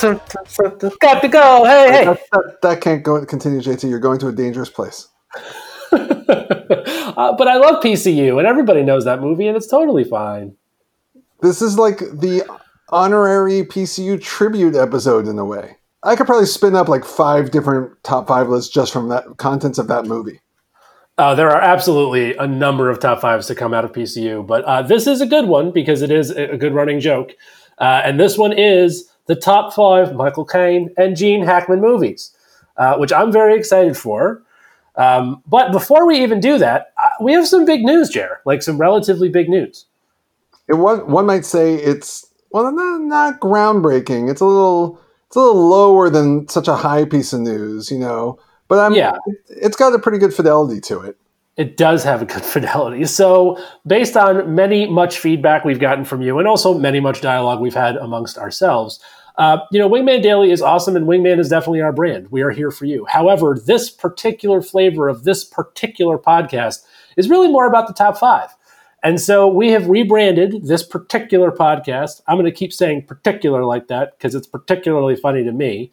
This got to go. Hey, hey. That, that, that can't go continue, JT. You're going to a dangerous place. uh, but I love PCU, and everybody knows that movie, and it's totally fine. This is like the honorary PCU tribute episode in a way. I could probably spin up like five different top five lists just from that contents of that movie. Uh, there are absolutely a number of top fives to come out of PCU, but uh, this is a good one because it is a good running joke. Uh, and this one is the top five Michael Caine and Gene Hackman movies, uh, which I'm very excited for. Um, but before we even do that, uh, we have some big news, Jer, like some relatively big news. It one one might say it's well not, not groundbreaking. It's a little it's a little lower than such a high piece of news, you know. But I'm, Yeah. it, it's got a pretty good fidelity to it. It does have a good fidelity. So, based on many much feedback we've gotten from you, and also many much dialogue we've had amongst ourselves, uh, you know, Wingman Daily is awesome, and Wingman is definitely our brand. We are here for you. However, this particular flavor of this particular podcast is really more about the top five. And so we have rebranded this particular podcast. I'm going to keep saying particular like that because it's particularly funny to me.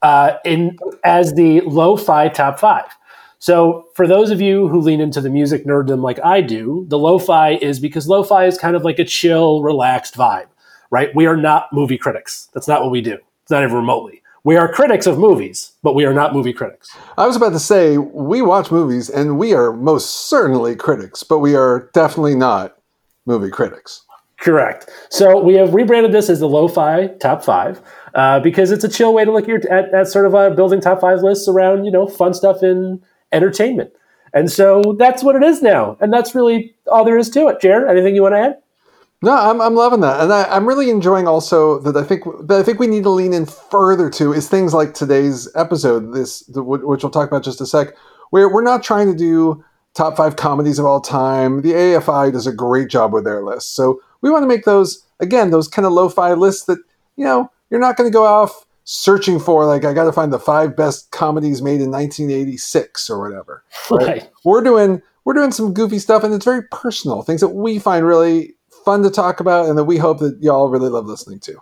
Uh, in as the lo-fi top five. So, for those of you who lean into the music nerddom like I do, the lo-fi is because lo-fi is kind of like a chill, relaxed vibe, right? We are not movie critics. That's not what we do. It's not even remotely. We are critics of movies, but we are not movie critics. I was about to say we watch movies and we are most certainly critics, but we are definitely not movie critics. Correct. So we have rebranded this as the lo-fi top five uh, because it's a chill way to look at, at, at sort of uh, building top five lists around you know fun stuff in entertainment. And so that's what it is now, and that's really all there is to it. Jared, anything you want to add? No, I'm, I'm loving that, and I, I'm really enjoying also that I think that I think we need to lean in further to is things like today's episode, this the, which we'll talk about just a sec, where we're not trying to do top five comedies of all time. The AFI does a great job with their list, so we want to make those again those kind of lo-fi lists that you know you're not going to go off searching for like I got to find the five best comedies made in 1986 or whatever. Right. We're doing we're doing some goofy stuff, and it's very personal things that we find really fun to talk about, and that we hope that y'all really love listening to.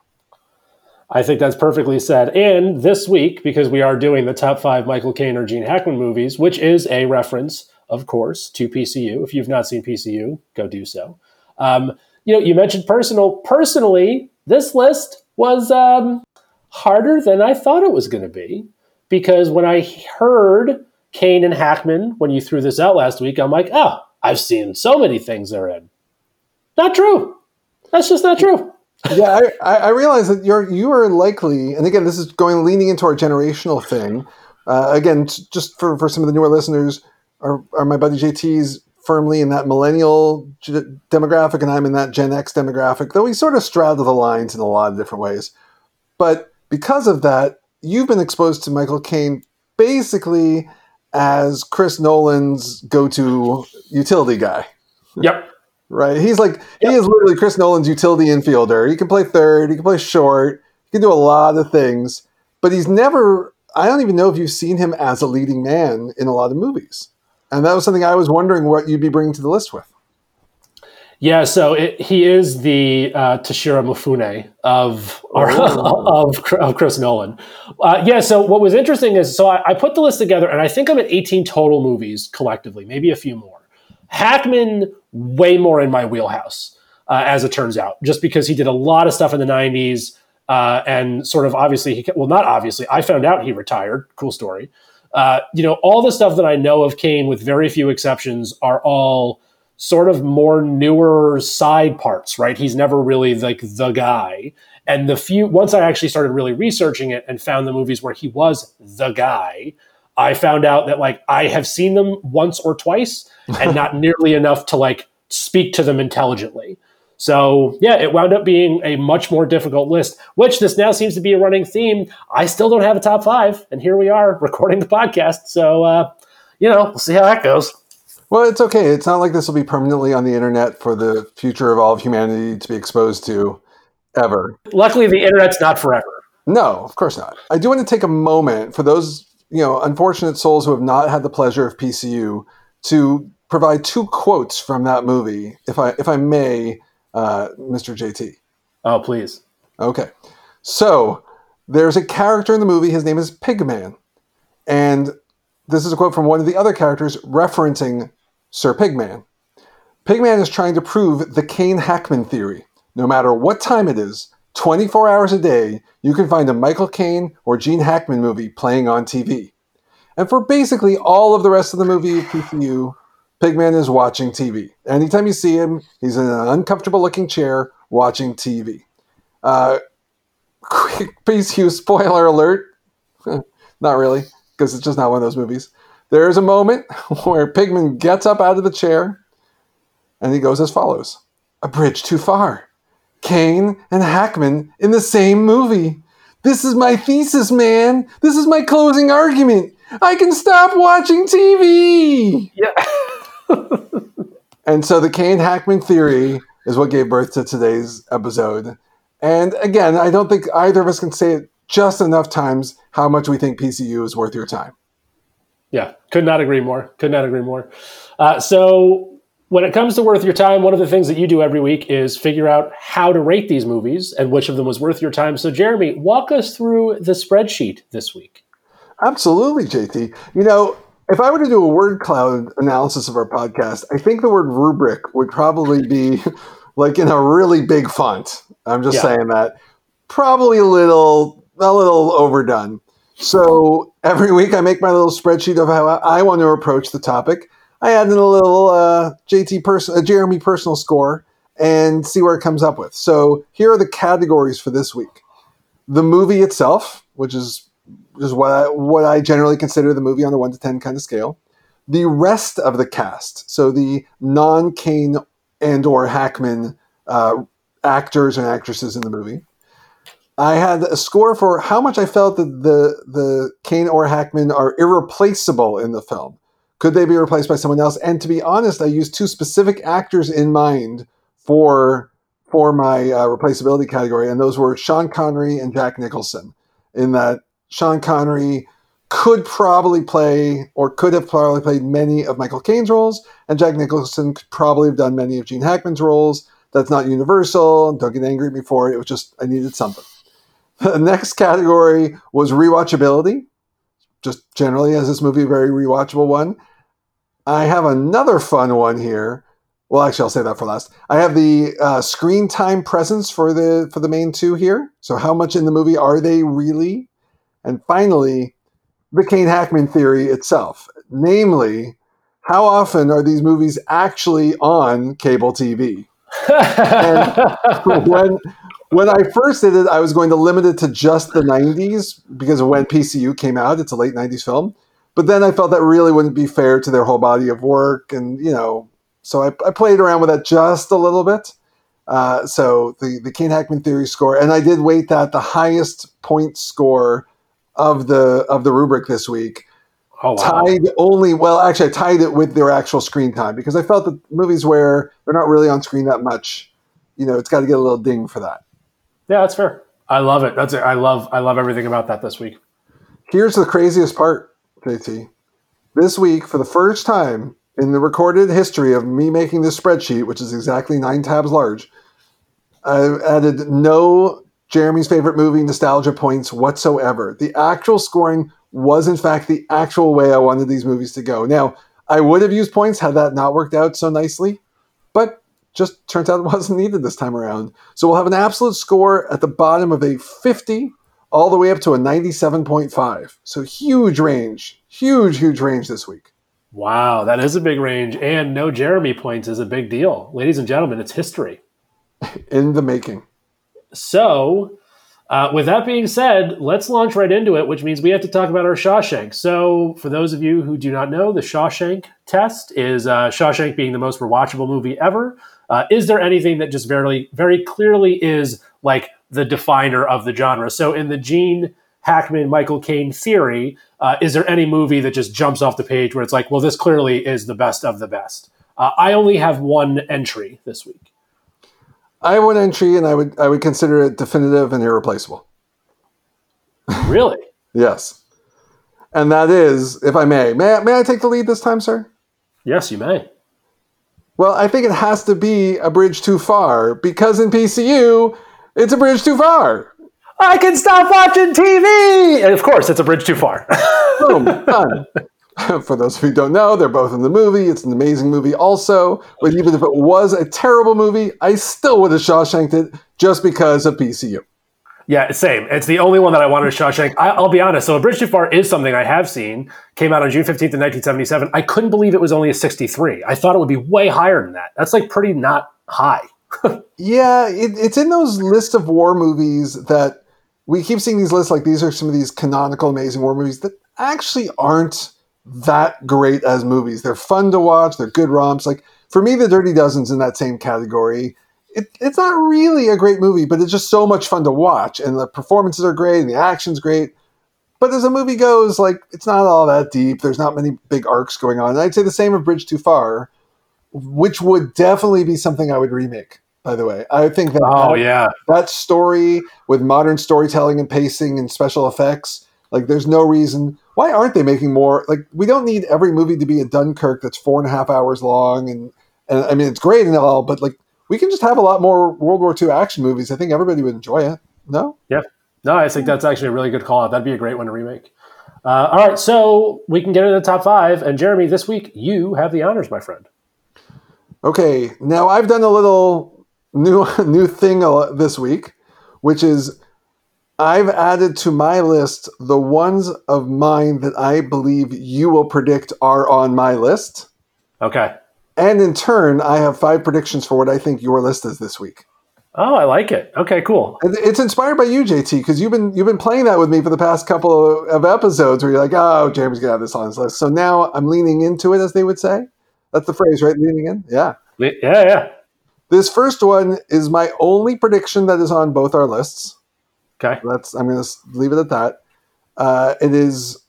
I think that's perfectly said. And this week, because we are doing the top five Michael Caine or Gene Hackman movies, which is a reference, of course, to PCU. If you've not seen PCU, go do so. Um, you know, you mentioned personal. Personally, this list was um, harder than I thought it was going to be because when I heard Caine and Hackman when you threw this out last week, I'm like, oh, I've seen so many things they're in. Not true. That's just not true. yeah, I, I realize that you're you are likely, and again, this is going leaning into our generational thing. Uh, again, just for, for some of the newer listeners, are, are my buddy JT's firmly in that millennial g- demographic, and I'm in that Gen X demographic. Though we sort of straddle the lines in a lot of different ways. But because of that, you've been exposed to Michael Caine basically as Chris Nolan's go-to utility guy Yep. right? He's like he is literally Chris Nolan's utility infielder. He can play third, he can play short, he can do a lot of things, but he's never. I don't even know if you've seen him as a leading man in a lot of movies, and that was something I was wondering what you'd be bringing to the list with. Yeah, so it, he is the uh, Toshiro Mifune of or, Oh. of of Chris Nolan. Uh, yeah, so what was interesting is so I, I put the list together, and I think I'm at 18 total movies collectively, maybe a few more. Hackman way more in my wheelhouse, uh, as it turns out, just because he did a lot of stuff in the 90s, uh, and sort of obviously he well not obviously I found out he retired. Cool story. Uh, you know, all the stuff that I know of Caine, with very few exceptions, are all sort of more newer side parts, right? He's never really like the guy. And the few once I actually started really researching it and found the movies where he was the guy, I found out that like I have seen them once or twice and not nearly enough to like speak to them intelligently. So yeah, it wound up being a much more difficult list, which this now seems to be a running theme. I still don't have a top five, and here we are recording the podcast. So uh, you know, we'll see how that goes. Well, it's okay. It's not like this will be permanently on the internet for the future of all of humanity to be exposed to ever. Luckily, the internet's not forever. No, of course not. I do want to take a moment for those, you know, unfortunate souls who have not had the pleasure of PCU to provide two quotes from that movie, if I if I may, uh, Mr. JT. Oh, please. Okay. So there's a character in the movie. His name is Pigman, and this is a quote from one of the other characters referencing Sir Pigman. Pigman is trying to prove the Caine Hackman theory. No matter what time it is, 24 hours a day, you can find a Michael Caine or Gene Hackman movie playing on TV. And for basically all of the rest of the movie PCU, Pigman is watching TV. Anytime you see him, he's in an uncomfortable looking chair watching TV. Uh, quick PCU spoiler alert. not really, because it's just not one of those movies. There is a moment where Pigman gets up out of the chair and he goes as follows A bridge too far. Caine and Hackman in the same movie. This is my thesis, man. This is my closing argument. I can stop watching TV. Yeah. and so the Caine Hackman theory is what gave birth to today's episode. And again, I don't think either of us can say it just enough times how much we think PCU is worth your time. Yeah, could not agree more. Could not agree more. Uh, so when it comes to worth your time, one of the things that you do every week is figure out how to rate these movies and which of them was worth your time. So, Jeremy, walk us through the spreadsheet this week. Absolutely, JT. You know, if I were to do a word cloud analysis of our podcast, I think the word rubric would probably be like in a really big font. I'm just yeah. saying that. Probably a little a little overdone. So every week I make my little spreadsheet of how I want to approach the topic. I add in a little uh, JT person, a Jeremy personal score, and see where it comes up with. So here are the categories for this week: the movie itself, which is is what I, what I generally consider the movie on the one to ten kind of scale. The rest of the cast, so the non Caine and or Hackman uh, actors and actresses in the movie. I had a score for how much I felt that the the Caine or Hackman are irreplaceable in the film. Could they be replaced by someone else? And to be honest, I used two specific actors in mind for for my uh, replaceability category, and those were Sean Connery and Jack Nicholson. In that Sean Connery could probably play or could have probably played many of Michael Caine's roles, and Jack Nicholson could probably have done many of Gene Hackman's roles. That's not universal. Don't get angry at me for it. It was just I needed something. The next category was rewatchability, just generally as this movie a very rewatchable one. I have another fun one here. Well, actually, I'll say that for last. I have the uh, screen time presence for the for the main two here. So, how much in the movie are they really? And finally, the Caine Hackman theory itself, namely, how often are these movies actually on cable TV? and when when I first did it, I was going to limit it to just the 90s because when PCU came out. It's a late 90s film. But then I felt that really wouldn't be fair to their whole body of work, and you know, so I, I played around with that just a little bit. Uh, so the the Caine Hackman theory score, and I did weight that the highest point score of the of the rubric this week. Oh, wow. Tied only well, actually, I tied it with their actual screen time because I felt that movies where they're not really on screen that much, you know, it's got to get a little ding for that. Yeah, that's fair. I love it. That's it. I love I love everything about that this week. Here's the craziest part. JT. This week, for the first time in the recorded history of me making this spreadsheet, which is exactly nine tabs large, I've added no Jeremy's favorite movie nostalgia points whatsoever. The actual scoring was, in fact, the actual way I wanted these movies to go. Now, I would have used points had that not worked out so nicely, but just turns out it wasn't needed this time around. So we'll have an absolute score at the bottom of a 50 all the way up to a 97.5. So huge range, huge, huge range this week. Wow, that is a big range. And no Jeremy points is a big deal. Ladies and gentlemen, it's history. In the making. So, uh, with that being said, let's launch right into it, which means we have to talk about our Shawshank. So, for those of you who do not know, the Shawshank test is uh, Shawshank being the most rewatchable movie ever. Uh, is there anything that just very, very clearly is like the definer of the genre. So in the Gene Hackman, Michael Caine theory, uh, is there any movie that just jumps off the page where it's like, well, this clearly is the best of the best? Uh, I only have one entry this week. I have one entry, and I would I would consider it definitive and irreplaceable. Really? yes. And that is, if I may, may I, may I take the lead this time, sir? Yes, you may. Well, I think it has to be a bridge too far because in PCU it's a bridge too far. I can stop watching TV. And of course, it's a bridge too far. Oh, Boom, done. For those of you who don't know, they're both in the movie. It's an amazing movie, also. But even if it was a terrible movie, I still would have Shawshanked it just because of PCU. Yeah, same. It's the only one that I wanted to Shawshank. I, will be honest. So, A Bridge Too Far is something I have seen. Came out on June 15th, of 1977. I couldn't believe it was only a 63. I thought it would be way higher than that. That's like pretty not high. yeah, it, it's in those list of war movies that we keep seeing these lists like these are some of these canonical amazing war movies that actually aren't that great as movies. They're fun to watch, they're good romps. Like for me, The Dirty Dozen's in that same category. It, it's not really a great movie, but it's just so much fun to watch, and the performances are great, and the action's great. But as a movie goes, like it's not all that deep. There's not many big arcs going on. And I'd say the same of Bridge Too Far, which would definitely be something I would remake by the way. I think that oh that, yeah, that story with modern storytelling and pacing and special effects, like there's no reason why aren't they making more? Like we don't need every movie to be a Dunkirk that's four and a half hours long, and and I mean it's great and all, but like we can just have a lot more World War II action movies. I think everybody would enjoy it. No, yeah, no, I think that's actually a really good call out. That'd be a great one to remake. Uh, all right, so we can get into the top five. And Jeremy, this week you have the honors, my friend. Okay, now I've done a little new new thing this week, which is I've added to my list the ones of mine that I believe you will predict are on my list. Okay. And in turn, I have five predictions for what I think your list is this week. Oh, I like it. Okay, cool. It's inspired by you, JT, because you've been you've been playing that with me for the past couple of episodes where you're like, "Oh, Jeremy's gonna have this on his list." So now I'm leaning into it, as they would say. That's the phrase, right? Leaning in. Yeah. Yeah, yeah. This first one is my only prediction that is on both our lists. Okay. That's I'm to leave it at that. Uh, it is,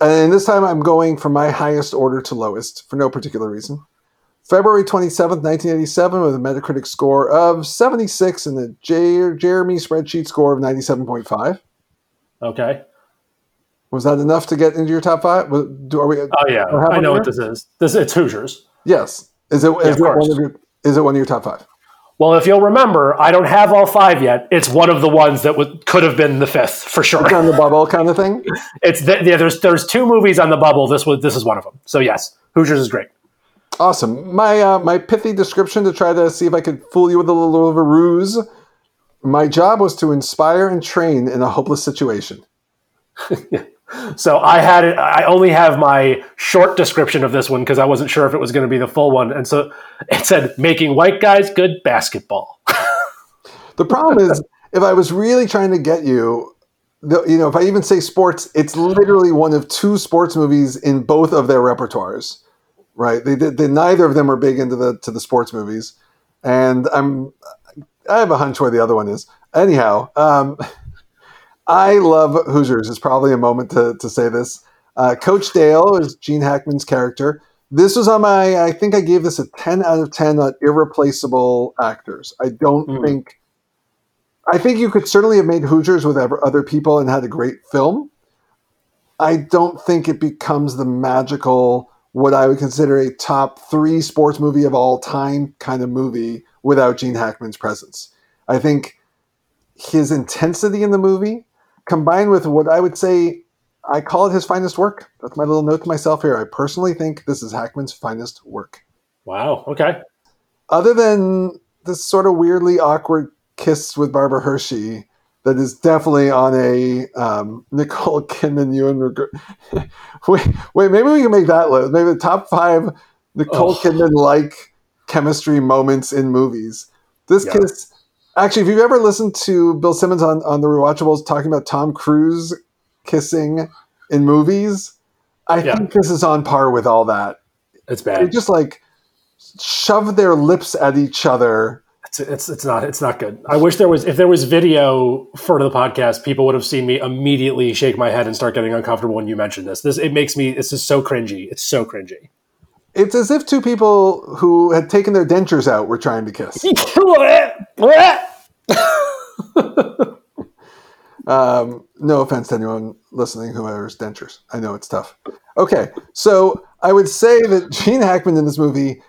and this time I'm going from my highest order to lowest for no particular reason. February 27th, 1987, with a Metacritic score of 76 and a J- Jeremy spreadsheet score of 97.5. Okay. Was that enough to get into your top five? Do, are we? Oh yeah, I know what this is. This it's Hoosiers. Yes. Is it? Is yeah, it one of your? Is it one of your top five? Well, if you'll remember, I don't have all five yet. It's one of the ones that would, could have been the fifth for sure. It's on the bubble kind of thing. it's the, yeah. There's there's two movies on the bubble. This was this is one of them. So yes, Hoosiers is great. Awesome. My uh, my pithy description to try to see if I could fool you with a little of a ruse. My job was to inspire and train in a hopeless situation. So I had it. I only have my short description of this one because I wasn't sure if it was going to be the full one, and so it said making white guys good basketball. the problem is, if I was really trying to get you, you know, if I even say sports, it's literally one of two sports movies in both of their repertoires, right? They did. They, neither of them are big into the to the sports movies, and I'm. I have a hunch where the other one is. Anyhow. Um, I love Hoosiers. It's probably a moment to, to say this. Uh, Coach Dale is Gene Hackman's character. This was on my. I think I gave this a ten out of ten on irreplaceable actors. I don't mm. think. I think you could certainly have made Hoosiers with other people and had a great film. I don't think it becomes the magical, what I would consider a top three sports movie of all time kind of movie without Gene Hackman's presence. I think his intensity in the movie combined with what I would say I call it his finest work. That's my little note to myself here. I personally think this is Hackman's finest work. Wow. Okay. Other than this sort of weirdly awkward kiss with Barbara Hershey, that is definitely on a um, Nicole Kidman, Ewan McGregor. wait, wait, maybe we can make that list. Maybe the top five Nicole oh. Kidman like chemistry moments in movies. This yeah. kiss Actually, if you've ever listened to Bill Simmons on, on the Rewatchables talking about Tom Cruise kissing in movies, I yeah. think this is on par with all that. It's bad. They just like shove their lips at each other. It's, it's it's not it's not good. I wish there was if there was video for the podcast, people would have seen me immediately shake my head and start getting uncomfortable when you mentioned this. This it makes me this is so cringy. It's so cringy. It's as if two people who had taken their dentures out were trying to kiss. um, no offense to anyone listening who wears dentures. I know it's tough. Okay, so I would say that Gene Hackman in this movie,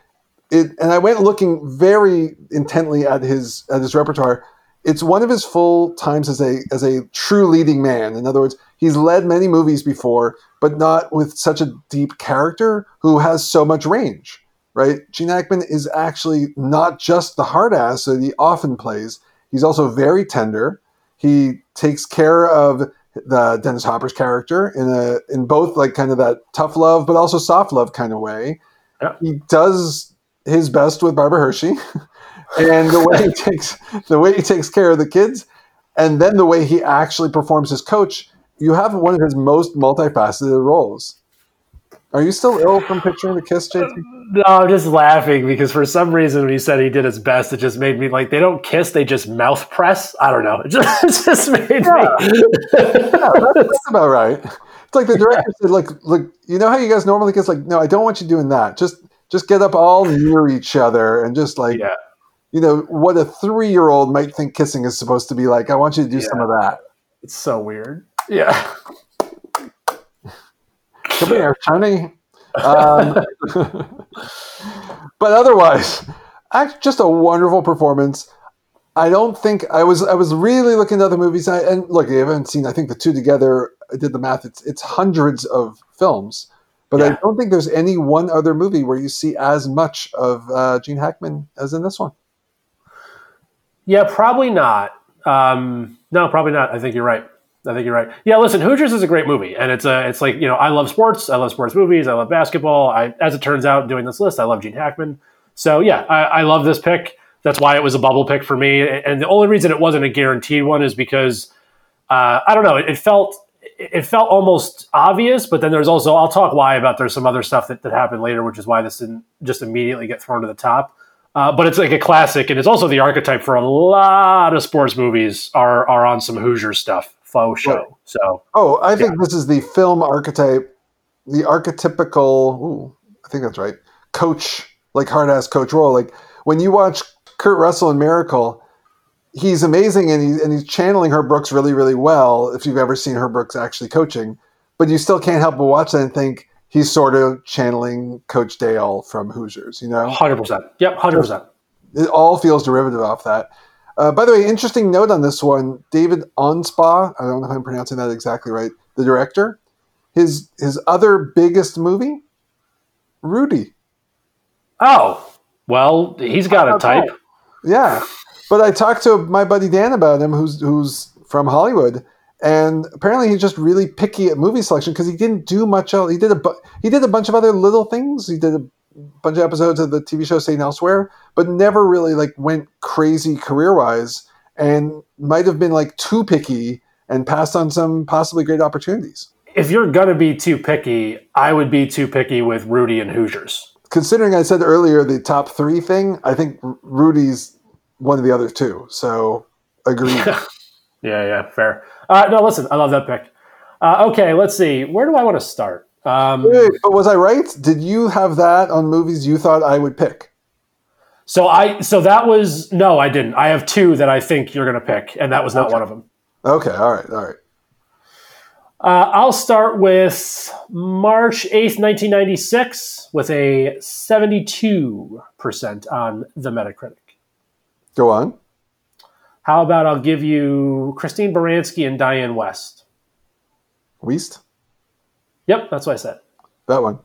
it, and I went looking very intently at his at his repertoire. it's one of his full times as a as a true leading man. In other words, he's led many movies before, but not with such a deep character who has so much range. Right? Gene Hackman is actually not just the hard ass that he often plays. He's also very tender. He takes care of the Dennis Hopper's character in a in both like kind of that tough love, but also soft love kind of way. Yeah. He does his best with Barbara Hershey, and the way he takes the way he takes care of the kids, and then the way he actually performs as coach. You have one of his most multifaceted roles. Are you still ill from picturing the kiss, JT? No, I'm just laughing because for some reason when he said he did his best, it just made me like they don't kiss, they just mouth press. I don't know. It just, it just made Yeah. me. yeah, that's, that's about right. It's like the director said, like, look, you know how you guys normally kiss? Like, no, I don't want you doing that. Just, just get up all near each other and just like, yeah, you know, what a three-year-old might think kissing is supposed to be like. I want you to do some of that. it's so weird. Yeah. Come here, Tony. Um, but otherwise, just a wonderful performance. I don't think I was. I was really looking at other movies. I, and look, I haven't seen. I think the two together. I did the math. It's it's hundreds of films, but I don't think there's any one other movie where you see as much of uh, Gene Hackman as in this one. Yeah, probably not. Um, no, probably not. I think you're right. I think you're right. Yeah, listen, Hoosiers is a great movie, and it's a it's like you know I love sports. I love sports movies. I love basketball. I, as it turns out, doing this list, I love Gene Hackman. So yeah, I, I love this pick. That's why it was a bubble pick for me. And the only reason it wasn't a guaranteed one is because uh, I don't know. It, it felt it felt almost obvious, but then there's also I'll talk why about there's some other stuff that, that happened later, which is why this didn't just immediately get thrown to the top. Uh, but it's like a classic, and it's also the archetype for a lot of sports movies are are on some Hoosier stuff, faux show. Right. So Oh, I think this is the film archetype, the archetypical. Ooh, I think that's right. Coach, like hard ass coach role. Like when you watch Kurt Russell in Miracle, he's amazing and he's and he's channeling Herb Brooks really, really well. If you've ever seen Herb Brooks actually coaching, but you still can't help but watch that and think he's sort of channeling Coach Dale from Hoosiers. You know, hundred percent, yep, hundred percent. it all feels derivative off that. Uh, by the way, interesting note on this one: David Anspaugh. I don't know if I'm pronouncing that exactly right. The director, his his other biggest movie, Rudy. Oh well, he's got a type. Yeah, but I talked to my buddy Dan about him, who's who's from Hollywood, and apparently he's just really picky at movie selection because he didn't do much else. He did a bu- he did a bunch of other little things. He did a bunch of episodes of the TV show St. Elsewhere, but never really like went crazy career wise, and might have been like too picky and passed on some possibly great opportunities. If you're gonna be too picky, I would be too picky with Rudy and Hoosiers. Considering I said earlier the top three thing, I think Rudy's one of the other two. So agree. Yeah, yeah, fair. Uh, no, listen, I love that pick. Uh, okay, let's see. Where do I want to start? Um, Wait, but was I right? Did you have that on movies you thought I would pick? so I, so that was no, I didn't. I have two that I think you're gonna pick, and that was not one of them. Okay, all right, all right. Uh, I'll start with March 8th, 1996, with a 72% on the Metacritic. Go on. How about I'll give you Christine Baranski and Dianne West? Wiest, Yep, that's what I said. that one.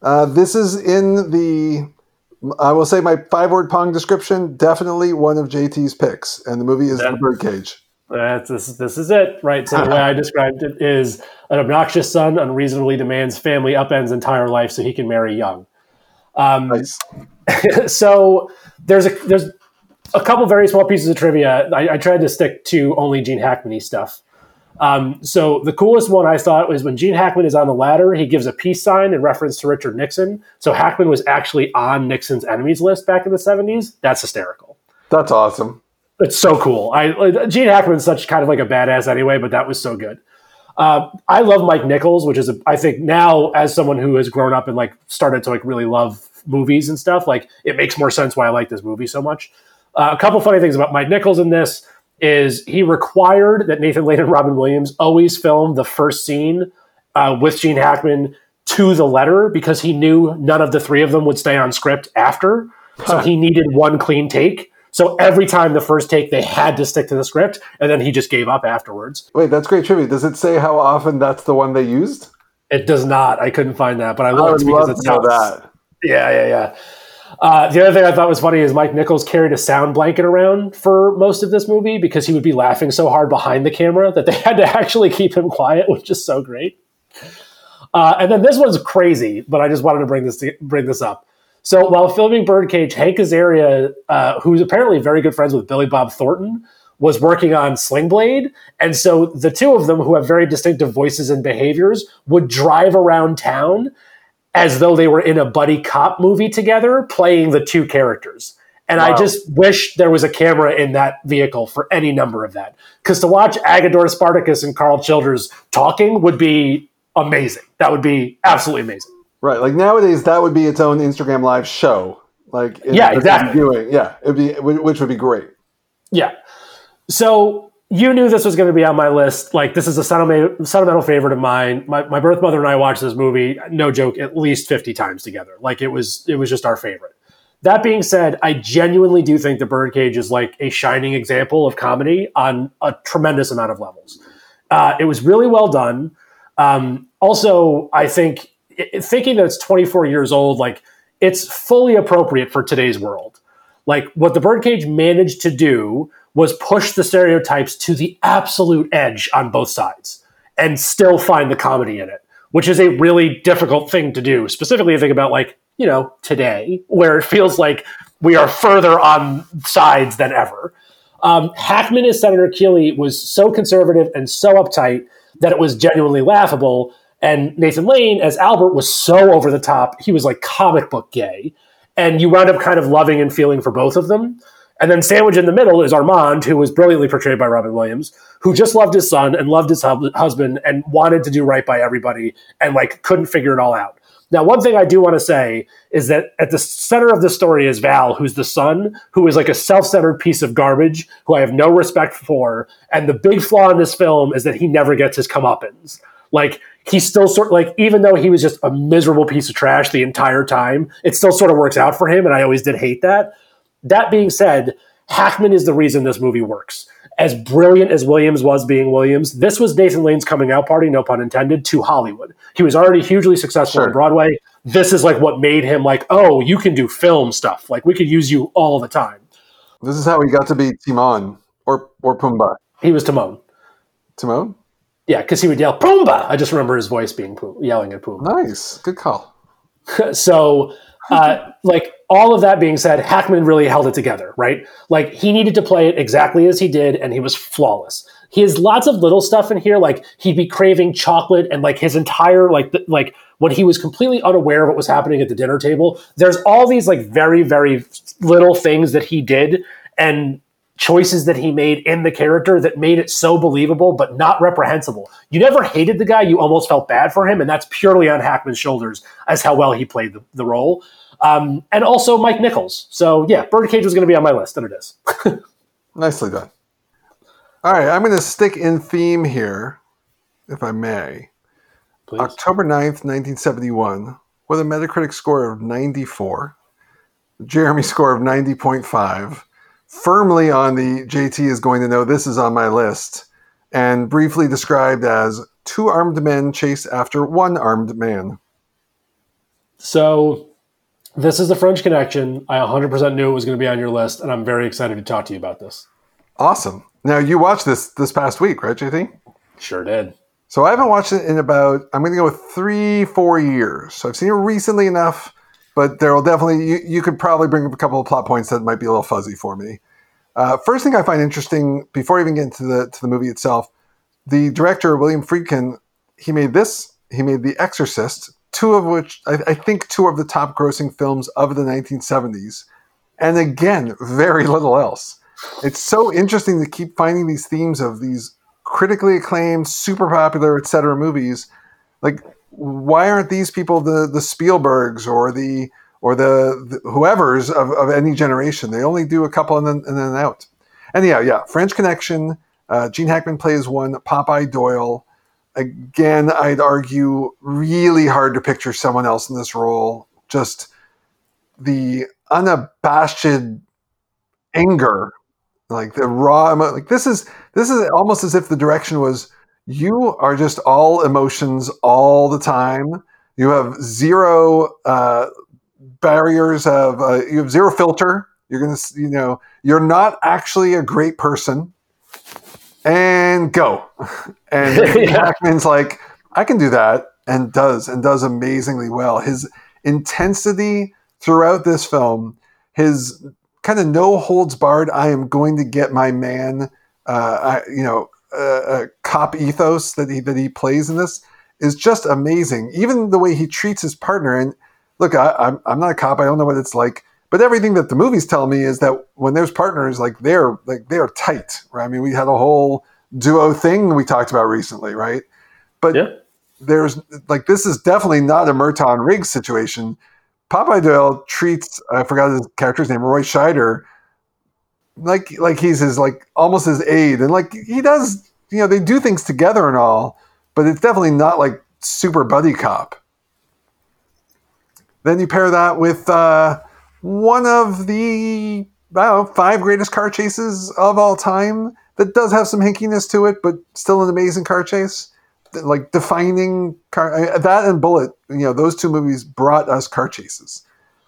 Uh, this is in the. I will say my five-word pong description. Definitely one of JT's picks, and the movie is That- The Birdcage. That's, this, this is it, right? So the way I described it is an obnoxious son unreasonably demands family upends entire life so he can marry young. Um, Nice. so there's a there's a couple very small pieces of trivia. I, I tried to stick to only Gene Hackman stuff. Um, so the coolest one I thought was when Gene Hackman is on the ladder, he gives a peace sign in reference to Richard Nixon. So Hackman was actually on Nixon's enemies list back in the 70s. That's hysterical. That's awesome. It's so cool. I like, Gene Hackman's such kind of like a badass anyway, but that was so good. Uh, I love Mike Nichols, which is a, I think now as someone who has grown up and like started to like really love movies and stuff, like it makes more sense why I like this movie so much. Uh, a couple funny things about Mike Nichols in this is he required that Nathan Lane and Robin Williams always film the first scene uh, with Gene Hackman to the letter because he knew none of the three of them would stay on script after. So he needed one clean take. So every time the first take, they had to stick to the script, and then he just gave up afterwards. Wait, that's great trivia. Does it say how often that's the one they used? It does not. I couldn't find that, but I I looked because love it to know sounds. that. Yeah, yeah, yeah. Uh, the other thing I thought was funny is Mike Nichols carried a sound blanket around for most of this movie because he would be laughing so hard behind the camera that they had to actually keep him quiet, which is so great. Uh, and then this one's crazy, but I just wanted to bring this to, bring this up. So while filming Birdcage, Hank Azaria, uh, who's apparently very good friends with Billy Bob Thornton, was working on Sling Blade, and so the two of them, who have very distinctive voices and behaviors, would drive around town as though they were in a buddy cop movie together, playing the two characters. And I just wish there was a camera in that vehicle for any number of that. Because to watch Agador Spartacus and Carl Childers talking would be amazing. That would be absolutely amazing. Right. Like nowadays, that would be its own Instagram live show. Like, Yeah, exactly. Doing, yeah, it'd be, which would be great. Yeah. So you knew this was going to be on my list. Like, this is a sentimental, sentimental favorite of mine. My, my birth mother and I watched this movie, no joke, at least 50 times together. Like, it was, it was just our favorite. That being said, I genuinely do think The Birdcage is like a shining example of comedy on a tremendous amount of levels. Uh, it was really well done. Um, also, I think i- thinking that it's 24 years old, like it's fully appropriate for today's world. Like what the Birdcage managed to do was push the stereotypes to the absolute edge on both sides and still find the comedy in it, which is a really difficult thing to do. Specifically, think about like, you know, today, where it feels like we are further on sides than ever. Um, Hackman as Senator Keeley was so conservative and so uptight that it was genuinely laughable. And Nathan Lane as Albert was so over the top. He was like comic book gay. And you wound up kind of loving and feeling for both of them. And then sandwich in the middle is Armand, who was brilliantly portrayed by Robin Williams, who just loved his son and loved his hub- husband and wanted to do right by everybody and like couldn't figure it all out. Now, one thing I do want to say is that at the center of the story is Val, who's the son, who is like a self centered piece of garbage, who I have no respect for. And the big flaw in this film is that he never gets his comeuppance. Like, he's still sort of like, even though he was just a miserable piece of trash the entire time, it still sort of works out for him. And I always did hate that. That being said, Hackman is the reason this movie works. As brilliant as Williams was being Williams, this was Nathan Lane's coming out party, no pun intended, to Hollywood. He was already hugely successful Sure. on Broadway. This is like what made him like, oh, you can do film stuff. Like we could use you all the time. This is how he got to be Timon or or Pumbaa. He was Timon. Timon? Yeah, because he would yell Pumbaa. I just remember his voice being yelling at Pumbaa. Nice. Good call. so uh, like all of that being said hackman really held it together right like he needed to play it exactly as he did and he was flawless he has lots of little stuff in here like he'd be craving chocolate and like his entire like like when he was completely unaware of what was happening at the dinner table there's all these like very very little things that he did and choices that he made in the character that made it so believable but not reprehensible. You never hated the guy, you almost felt bad for him, and that's purely on Hackman's shoulders as how well he played the, the role. Um, and also Mike Nichols. So yeah, Birdcage was going to be on my list, and it is. Nicely done. All right, I'm going to stick in theme here, if I may. Please. October 9th, 1971, with a Metacritic score of 94, Jeremy score of 90.5, firmly on the JT is going to know this is on my list, and briefly described as two armed men chase after one armed man. So this is the French Connection. I 100% knew it was going to be on your list, and I'm very excited to talk to you about this. Awesome. Now, you watched this this past week, right, JT? Sure did. So I haven't watched it in about I'm going to go with three, four years. So I've seen it recently enough, but there will definitely you, you could probably bring up a couple of plot points that might be a little fuzzy for me. Uh, first thing I find interesting before I even get into the to the movie itself, the director William Friedkin he made this he made The Exorcist, two of which I, I think two of the top grossing films of the 1970s, and again very little else. It's so interesting to keep finding these themes of these critically acclaimed, super popular, etc. movies. Like, why aren't these people the the Spielbergs or the or the, the whoever's of, of any generation? They only do a couple and then and then out. Anyhow, yeah, French Connection. Uh, Gene Hackman plays one. Popeye Doyle. Again, I'd argue really hard to picture someone else in this role. Just the unabashed anger, like the raw. Like this is this is almost as if the direction was you are just all emotions all the time. You have zero uh, barriers of uh, you have zero filter. You're gonna you know you're not actually a great person, and go. And Yeah. Hackman's like I can do that and does and does amazingly well. His intensity throughout this film, his kind of no holds barred. I am going to get my man. Uh, I, you know, uh, uh, cop ethos that he that he plays in this is just amazing. Even the way he treats his partner. And look, I, I'm I'm not a cop. I don't know what it's like. But everything that the movies tell me is that when there's partners, like they're like they're tight. Right? I mean, we had a whole duo thing we talked about recently, right? But Yeah. there's like this is definitely not a Murtaugh Riggs situation. Popeye Doyle treats I forgot his character's name, Roy Scheider, like like he's his like almost his aide, and like he does, you know, they do things together and all, but it's definitely not like super buddy cop. Then you pair that with uh, one of the know, five greatest car chases of all time that does have some hinkiness to it, but still an amazing car chase like defining car uh, that and Bullitt. You know, those two movies brought us car chases,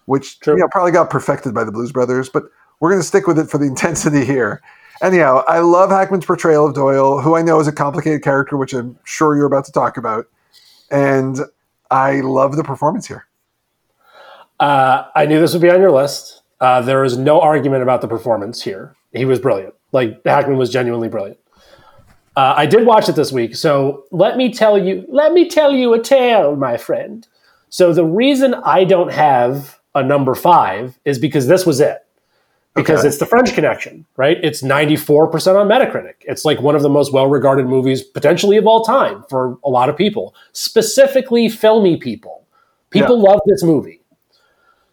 which True. you know probably got perfected by the Blues Brothers, but we're going to stick with it for the intensity here. Anyhow, I love Hackman's portrayal of Doyle, who I know is a complicated character, which I'm sure you're about to talk about, and I love the performance here. Uh, I knew this would be on your list. Uh, there is no argument about the performance here. He was brilliant. Like Hackman was genuinely brilliant. Uh, I did watch it this week, so let me tell you. Let me tell you a tale, my friend. So the reason I don't have a number five is because this was it. Because Okay. it's the French Connection, right? It's 94% on Metacritic. It's like one of the most well regarded movies, potentially of all time, for a lot of people, specifically filmy people. People love this movie.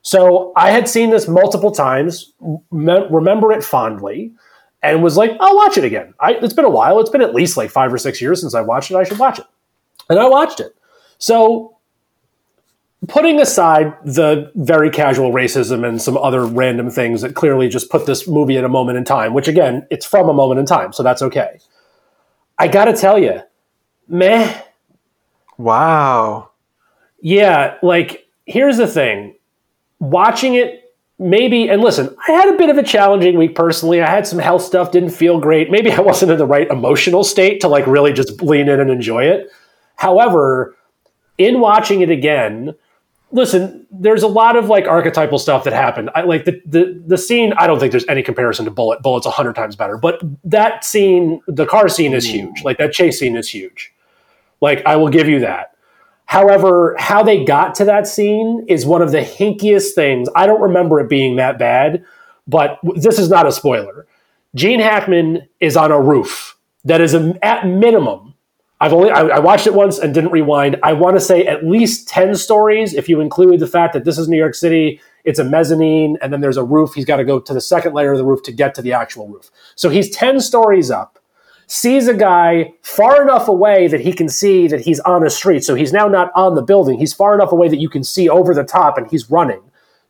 So I had seen this multiple times, me- remember it fondly, and was like, I'll watch it again. I, it's been a while. It's been at least like five or six years since I watched it. I should watch it. And I watched it. So putting aside the very casual racism and some other random things that clearly just put this movie at a moment in time, which again, it's from a moment in time, so that's okay. I gotta tell you, meh. Wow. Yeah, like here's the thing. Watching it maybe and listen, I had a bit of a challenging week personally. I had some health stuff, didn't feel great. Maybe I wasn't in the right emotional state to like really just lean in and enjoy it. However, in watching it again, listen, there's a lot of like archetypal stuff that happened. I like the the the scene, I don't think there's any comparison to Bullitt. Bullitt's 100 times better, but that scene, the car scene is huge. Like that chase scene is huge. Like I will give you that. However, how they got to that scene is one of the hinkiest things. I don't remember it being that bad, but this is not a spoiler. Gene Hackman is on a roof that is a, at minimum. I've only I, I watched it once and didn't rewind. I want to say at least ten stories if you include the fact that this is New York City. It's a mezzanine, and then there's a roof. He's got to go to the second layer of the roof to get to the actual roof. So he's ten stories up sees a guy far enough away that he can see that he's on a street. So he's now not on the building. He's far enough away that you can see over the top and he's running.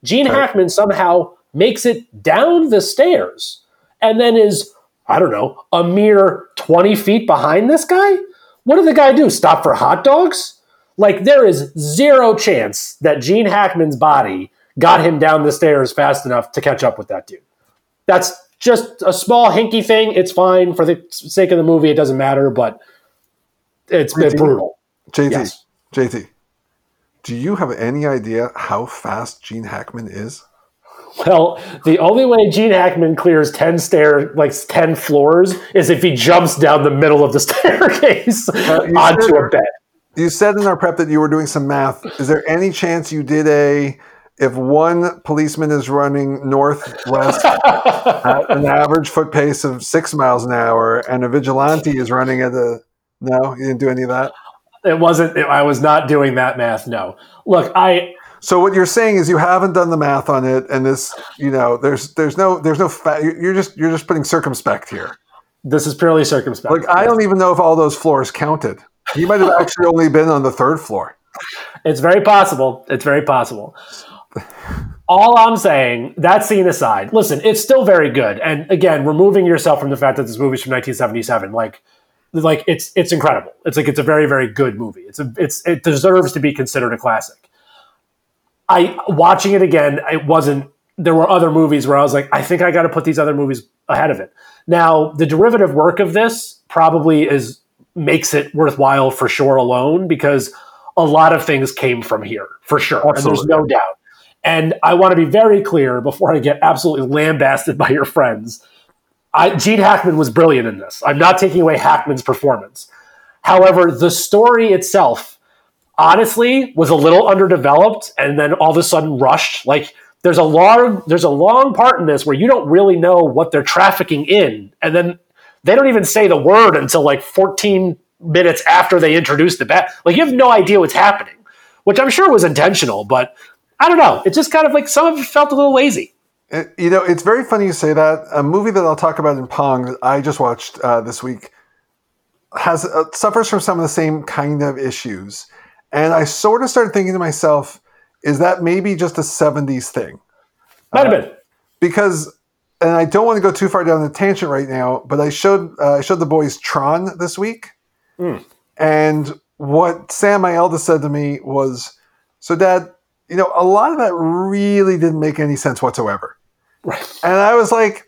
Gene Hackman somehow makes it down the stairs and then is, I don't know, a mere 20 feet behind this guy? What did the guy do? Stop for hot dogs? Like, there is zero chance that Gene Hackman's body got him down the stairs fast enough to catch up with that dude. That's just a small hinky thing. It's fine for the sake of the movie. It doesn't matter, but it's, it's brutal. JT, Yes. JT, do you have any idea how fast Gene Hackman is? Well, the only way Gene Hackman clears ten stair like ten floors is if he jumps down the middle of the staircase uh, you onto said- a bed. You said in our prep that you were doing some math. Is there any chance you did a if one policeman is running northwest at an average foot pace of six miles an hour and a vigilante is running at a no, you didn't do any of that. It wasn't. I was not doing that math. No. Look, I So what you're saying is you haven't done the math on it, and this, you know, there's there's no there's no fa- you're you're just you're just putting circumspect here. this is purely circumspect. Like I don't even know if all those floors counted. He might have actually only been on the third floor. It's very possible. It's very possible. All I'm saying, that scene aside, listen, it's still very good. And again, removing yourself from the fact that this movie's from 1977, like, like it's it's incredible. It's like it's a very very good movie. It's a it's it deserves to be considered a classic. I watching it again, it wasn't. There were other movies where I was like, I think I got to put these other movies ahead of it. Now, the derivative work of this probably is makes it worthwhile for sure alone because a lot of things came from here for sure, Absolutely. and there's no doubt. And I want to be very clear before I get absolutely lambasted by your friends. I, Gene Hackman was brilliant in this. I'm not taking away Hackman's performance. However, the story itself, honestly, was a little underdeveloped, and then all of a sudden rushed. Like there's a long there's a long part in this where you don't really know what they're trafficking in, and then they don't even say the word until like 14 minutes after they introduce the bat. Like you have no idea what's happening, which I'm sure was intentional, but I don't know. It just kind of like some of it felt a little lazy. It, you know, it's very funny you say that. A movie that I'll talk about in Pong that I just watched uh, this week has uh, suffers from some of the same kind of issues, and I sort of started thinking to myself, is that maybe just a '70s thing? Might have uh, been because and I don't want to go too far down the tangent right now, but I showed uh, I showed the boys Tron this week, mm. and what Sam, my eldest, said to me was, "So, Dad, you know, a lot of that really didn't make any sense whatsoever." Right. And I was like,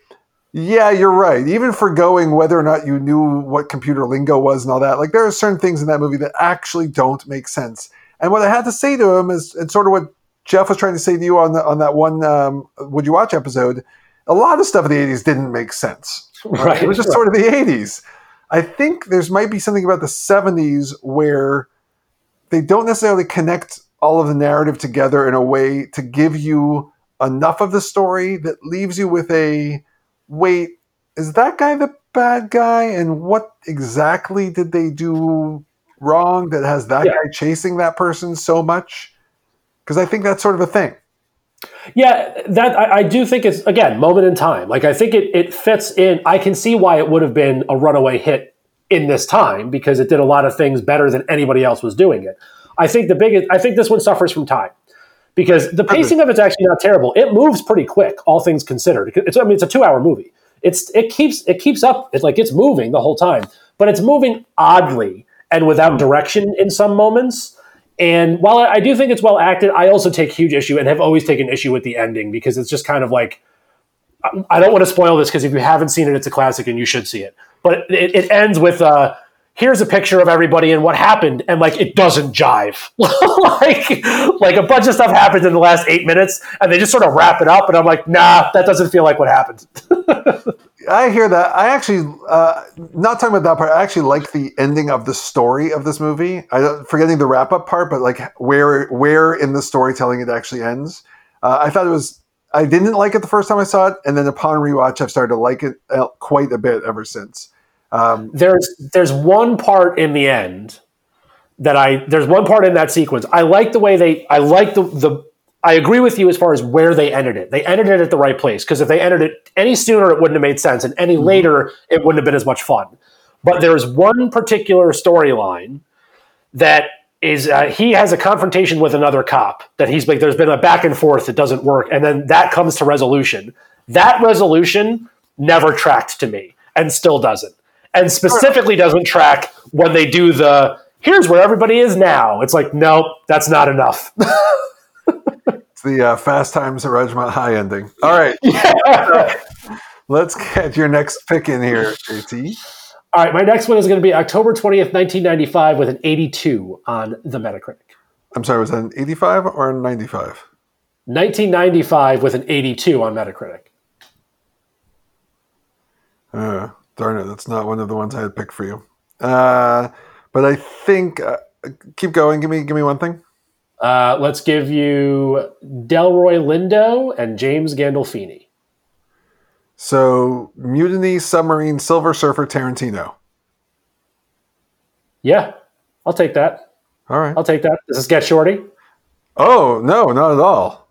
"Yeah, you're right. Even forgoing whether or not you knew what computer lingo was and all that, like there are certain things in that movie that actually don't make sense." And what I had to say to him is, and sort of what Jeff was trying to say to you on the, on that one um, "Would You Watch" episode a lot of stuff in the 80s didn't make sense. Right. It was just sort of the 80s. I think there's might be something about the 70s where they don't necessarily connect all of the narrative together in a way to give you enough of the story that leaves you with a wait, is that guy the bad guy? And what exactly did they do wrong that has that yeah. guy chasing that person so much? Because I think that's sort of a thing. Yeah, that I, I, do think it's again moment in time. Like I think it it fits in. I can see why it would have been a runaway hit in this time because it did a lot of things better than anybody else was doing it. I think the biggest. I think this one suffers from time because the pacing of it's actually not terrible. It moves pretty quick, all things considered. It's I mean it's a two hour movie. It's it keeps it keeps up. It's like it's moving the whole time, but it's moving oddly and without direction in some moments and while I do think it's well acted, I also take huge issue and have always taken issue with the ending because it's just kind of like I don't want to spoil this because if you haven't seen it, it's a classic and you should see it. But it, it ends with uh, here's a picture of everybody and what happened, and like it doesn't jive. like like a bunch of stuff happened in the last eight minutes, and they just sort of wrap it up, and I'm like, nah, that doesn't feel like what happened. I hear that. I actually, uh, not talking about that part. I actually like the ending of the story of this movie. I forgetting the wrap up part, but like where where in the storytelling it actually ends. Uh, I thought it was. I didn't like it the first time I saw it, and then upon rewatch, I've started to like it uh, quite a bit ever since. Um, there's there's one part in the end that I there's one part in that sequence. I like the way they I like the the I agree with you as far as where they ended it. They ended it at the right place because if they ended it any sooner, it wouldn't have made sense, and any mm-hmm. later, it wouldn't have been as much fun. But there's one particular storyline that is uh, he has a confrontation with another cop that he's like there's been a back and forth that doesn't work, and then that comes to resolution. That resolution never tracked to me and still doesn't, and specifically doesn't track when they do the here's where everybody is now. It's like nope, that's not enough. the uh, Fast Times at Ridgemont High ending. All right. Yeah. Let's get your next pick in here, JT. All right, my next one is going to be October 20th, 1995, with an 82 on the Metacritic. I'm sorry, was that an 85 or a 95? 1995 with an 82 on Metacritic. Uh, darn it, that's not one of the ones I had picked for you. Uh, but I think, uh, keep going. Give me, give me one thing. Uh, let's give you Delroy Lindo and James Gandolfini. So, Mutiny, Submarine, Silver Surfer, Tarantino. Yeah, I'll take that. All right. I'll take that. Does this get shorty? Oh, no, not at all.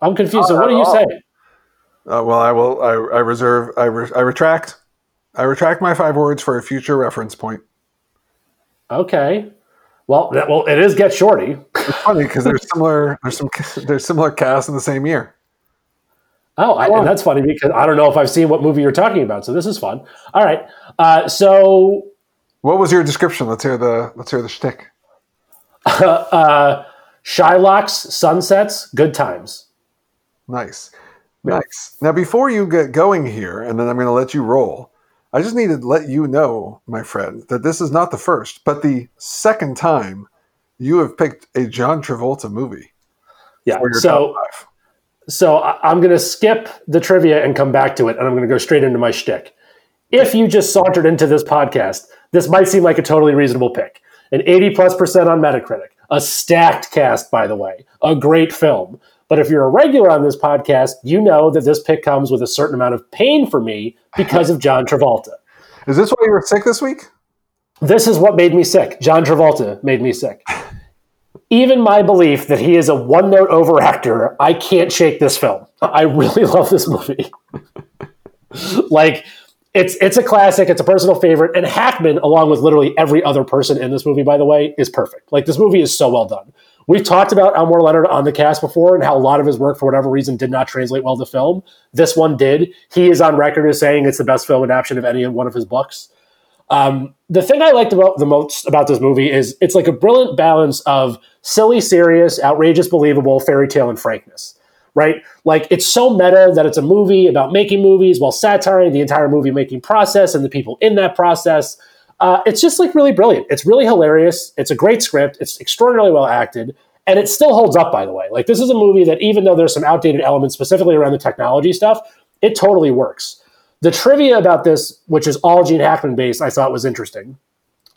I'm confused. Not so, what do you say? Uh, well, I will. I, I reserve. I, re, I retract. I retract my five words for a future reference point. Okay. Well, that, well, it is Get Shorty. It's funny because there's similar. There's some. There's similar cast in the same year. Oh, I, and that's funny because I don't know if I've seen what movie you're talking about, so this is fun. All right, uh, so What was your description? Let's hear the let's hear the shtick. uh, Shylock's sunsets, good times. Nice. Nice. Now, before you get going here, and then I'm going to let you roll, I just need to let you know, my friend, that this is not the first, but the second time you have picked a John Travolta movie Yeah. So. So I'm going to skip the trivia and come back to it, and I'm going to go straight into my shtick. If you just sauntered into this podcast, this might seem like a totally reasonable pick. An 80 plus percent on Metacritic, a stacked cast, by the way, a great film. But if you're a regular on this podcast, you know that this pick comes with a certain amount of pain for me because of John Travolta. Is this why you were sick this week? This is what made me sick. John Travolta made me sick. Even my belief that he is a one note over actor, I can't shake this film. I really love this movie. like, it's it's a classic. It's a personal favorite, and Hackman, along with literally every other person in this movie, by the way, is perfect. Like this movie is so well done. We've talked about Elmore Leonard on the cast before, and how a lot of his work, for whatever reason, did not translate well to film. This one did. He is on record as saying it's the best film adaptation of any one of his books. Um, the thing I liked about the most about this movie is it's like a brilliant balance of silly, serious, outrageous, believable, fairy tale, and frankness. Right? Like it's so meta that it's a movie about making movies while satirizing the entire movie making process and the people in that process. Uh, it's just like really brilliant. It's really hilarious. It's a great script. It's extraordinarily well acted, and it still holds up. By the way, like this is a movie that even though there's some outdated elements specifically around the technology stuff, it totally works. The trivia about this, which is all Gene Hackman based, I thought was interesting.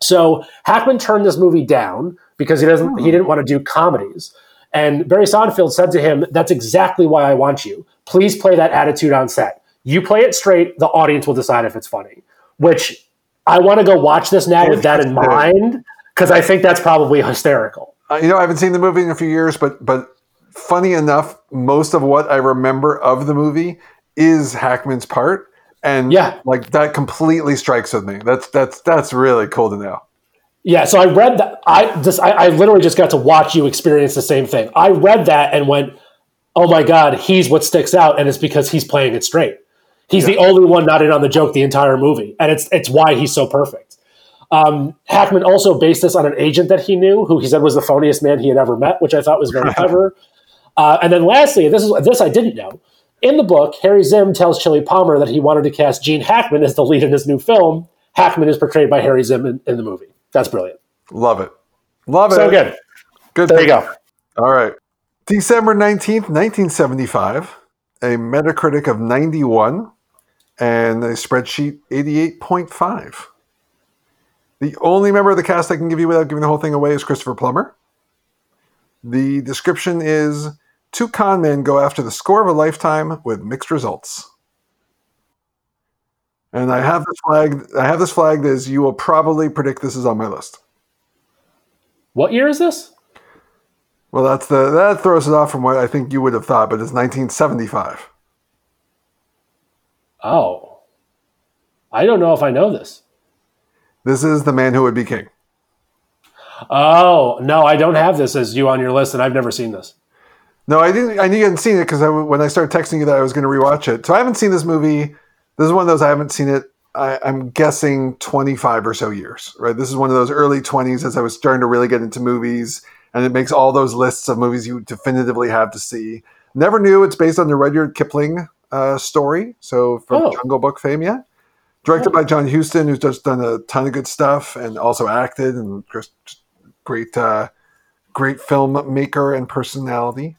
So Hackman turned this movie down because he doesn't he didn't want to do comedies. And Barry Sonnenfeld said to him, That's exactly why I want you. Please play that attitude on set. You play it straight, the audience will decide if it's funny. Which I want to go watch this now with that in mind, because I think that's probably hysterical. Uh, you know, I haven't seen the movie in a few years, but but funny enough, most of what I remember of the movie is Hackman's part, and Yeah. like that completely strikes with me. That's that's that's really cool to know. Yeah, so I read that. I just, I, I literally just got to watch you experience the same thing. I read that and went, "Oh my god, he's what sticks out," and it's because he's playing it straight. He's the only one not in on the joke the entire movie, and it's it's why he's so perfect. Um, Hackman also based this on an agent that he knew, who he said was the phoniest man he had ever met, which I thought was very clever. Uh, and then lastly, this is this I didn't know. In the book, Harry Zimm tells Chili Palmer that he wanted to cast Gene Hackman as the lead in his new film. Hackman is portrayed by Harry Zimm in, in the movie. That's brilliant. Love it, love it. So good. Good. There you go. All right. December 19th, 1975, a Metacritic of 91 and the spreadsheet 88.5. The only member of the cast I can give you without giving the whole thing away is Christopher Plummer. The description is two con men go after the score of a lifetime with mixed results. And I have this flag. I have this flagged as you will probably predict this is on my list. What year is this? Well, that's the that throws it off from what I think you would have thought, but it's 1975. Oh. I don't know if I know this. This is the man who would be king. Oh, no, I don't have this as you on your list, and I've never seen this. No, I didn't. I knew you hadn't seen it because I, when I started texting you that I was going to rewatch it. So I haven't seen this movie. This is one of those I haven't seen it. I, I'm guessing 25 or so years. Right. This is one of those early 20s as I was starting to really get into movies, and it makes all those lists of movies you definitively have to see. Never knew it's based on the Rudyard Kipling uh, story. So from Oh. Jungle Book fame, yeah. Directed by John Huston, who's just done a ton of good stuff and also acted and just great, uh, great filmmaker and personality.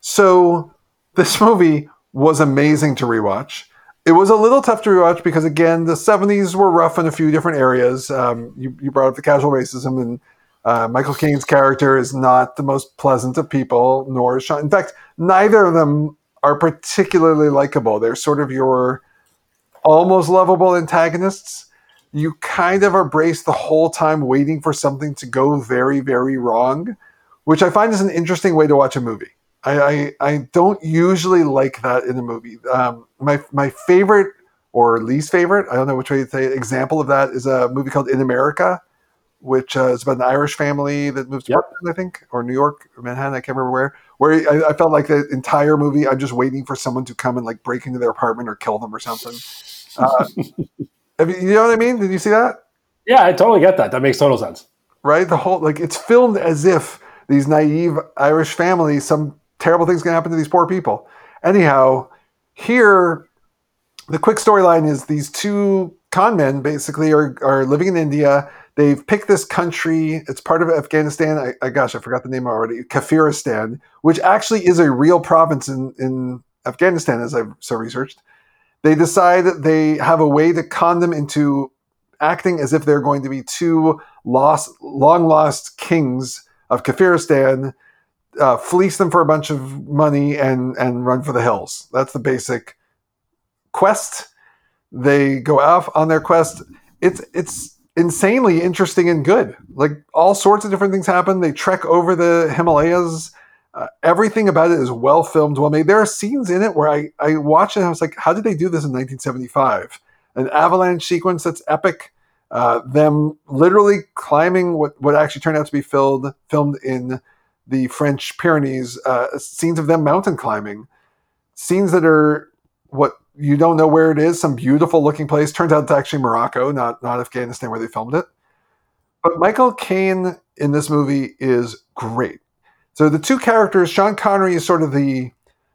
So this movie was amazing to rewatch. It was a little tough to rewatch because again, the '70s were rough in a few different areas. Um, you, you brought up the casual racism, and uh, Michael Caine's character is not the most pleasant of people, nor is Sean. In fact, neither of them are particularly likable. They're sort of your almost lovable antagonists. You kind of are braced the whole time waiting for something to go very, very wrong, which I find is an interesting way to watch a movie. I, I, I don't usually like that in a movie. Um, my, my favorite or least favorite, I don't know which way to say it, example of that is a movie called In America, which uh, is about an Irish family that moves to Yep. Brooklyn, I think, or New York, or Manhattan, I can't remember where, where I, I felt like the entire movie I'm just waiting for someone to come and like break into their apartment or kill them or something. Uh, have you, you know what I mean? Did you see that? Yeah, I totally get that. That makes total sense. Right? The whole like it's filmed as if these naive Irish families, some terrible thing's gonna happen to these poor people. Anyhow, here the quick storyline is these two con men basically are, are living in India. They've picked this country. It's part of Afghanistan. I, I gosh, I forgot the name already. Kafiristan, which actually is a real province in, in Afghanistan, as I've so researched. They decide they have a way to con them into acting as if they're going to be two lost, long lost kings of Kafiristan, uh, fleece them for a bunch of money, and and run for the hills. That's the basic quest. They go off on their quest. It's it's insanely interesting and good. Like all sorts of different things happen. They trek over the Himalayas. Uh, everything about it is well filmed, well made. There are scenes in it where I I watched it. and I was like, how did they do this in 1975? An avalanche sequence that's epic. Uh, them literally climbing what, what actually turned out to be filmed filmed in the French Pyrenees. Uh, scenes of them mountain climbing, scenes that are what you don't know where it is, some beautiful looking place. Turns out it's actually Morocco, not not Afghanistan where they filmed it. But Michael Caine in this movie is great. So the two characters, Sean Connery is sort of the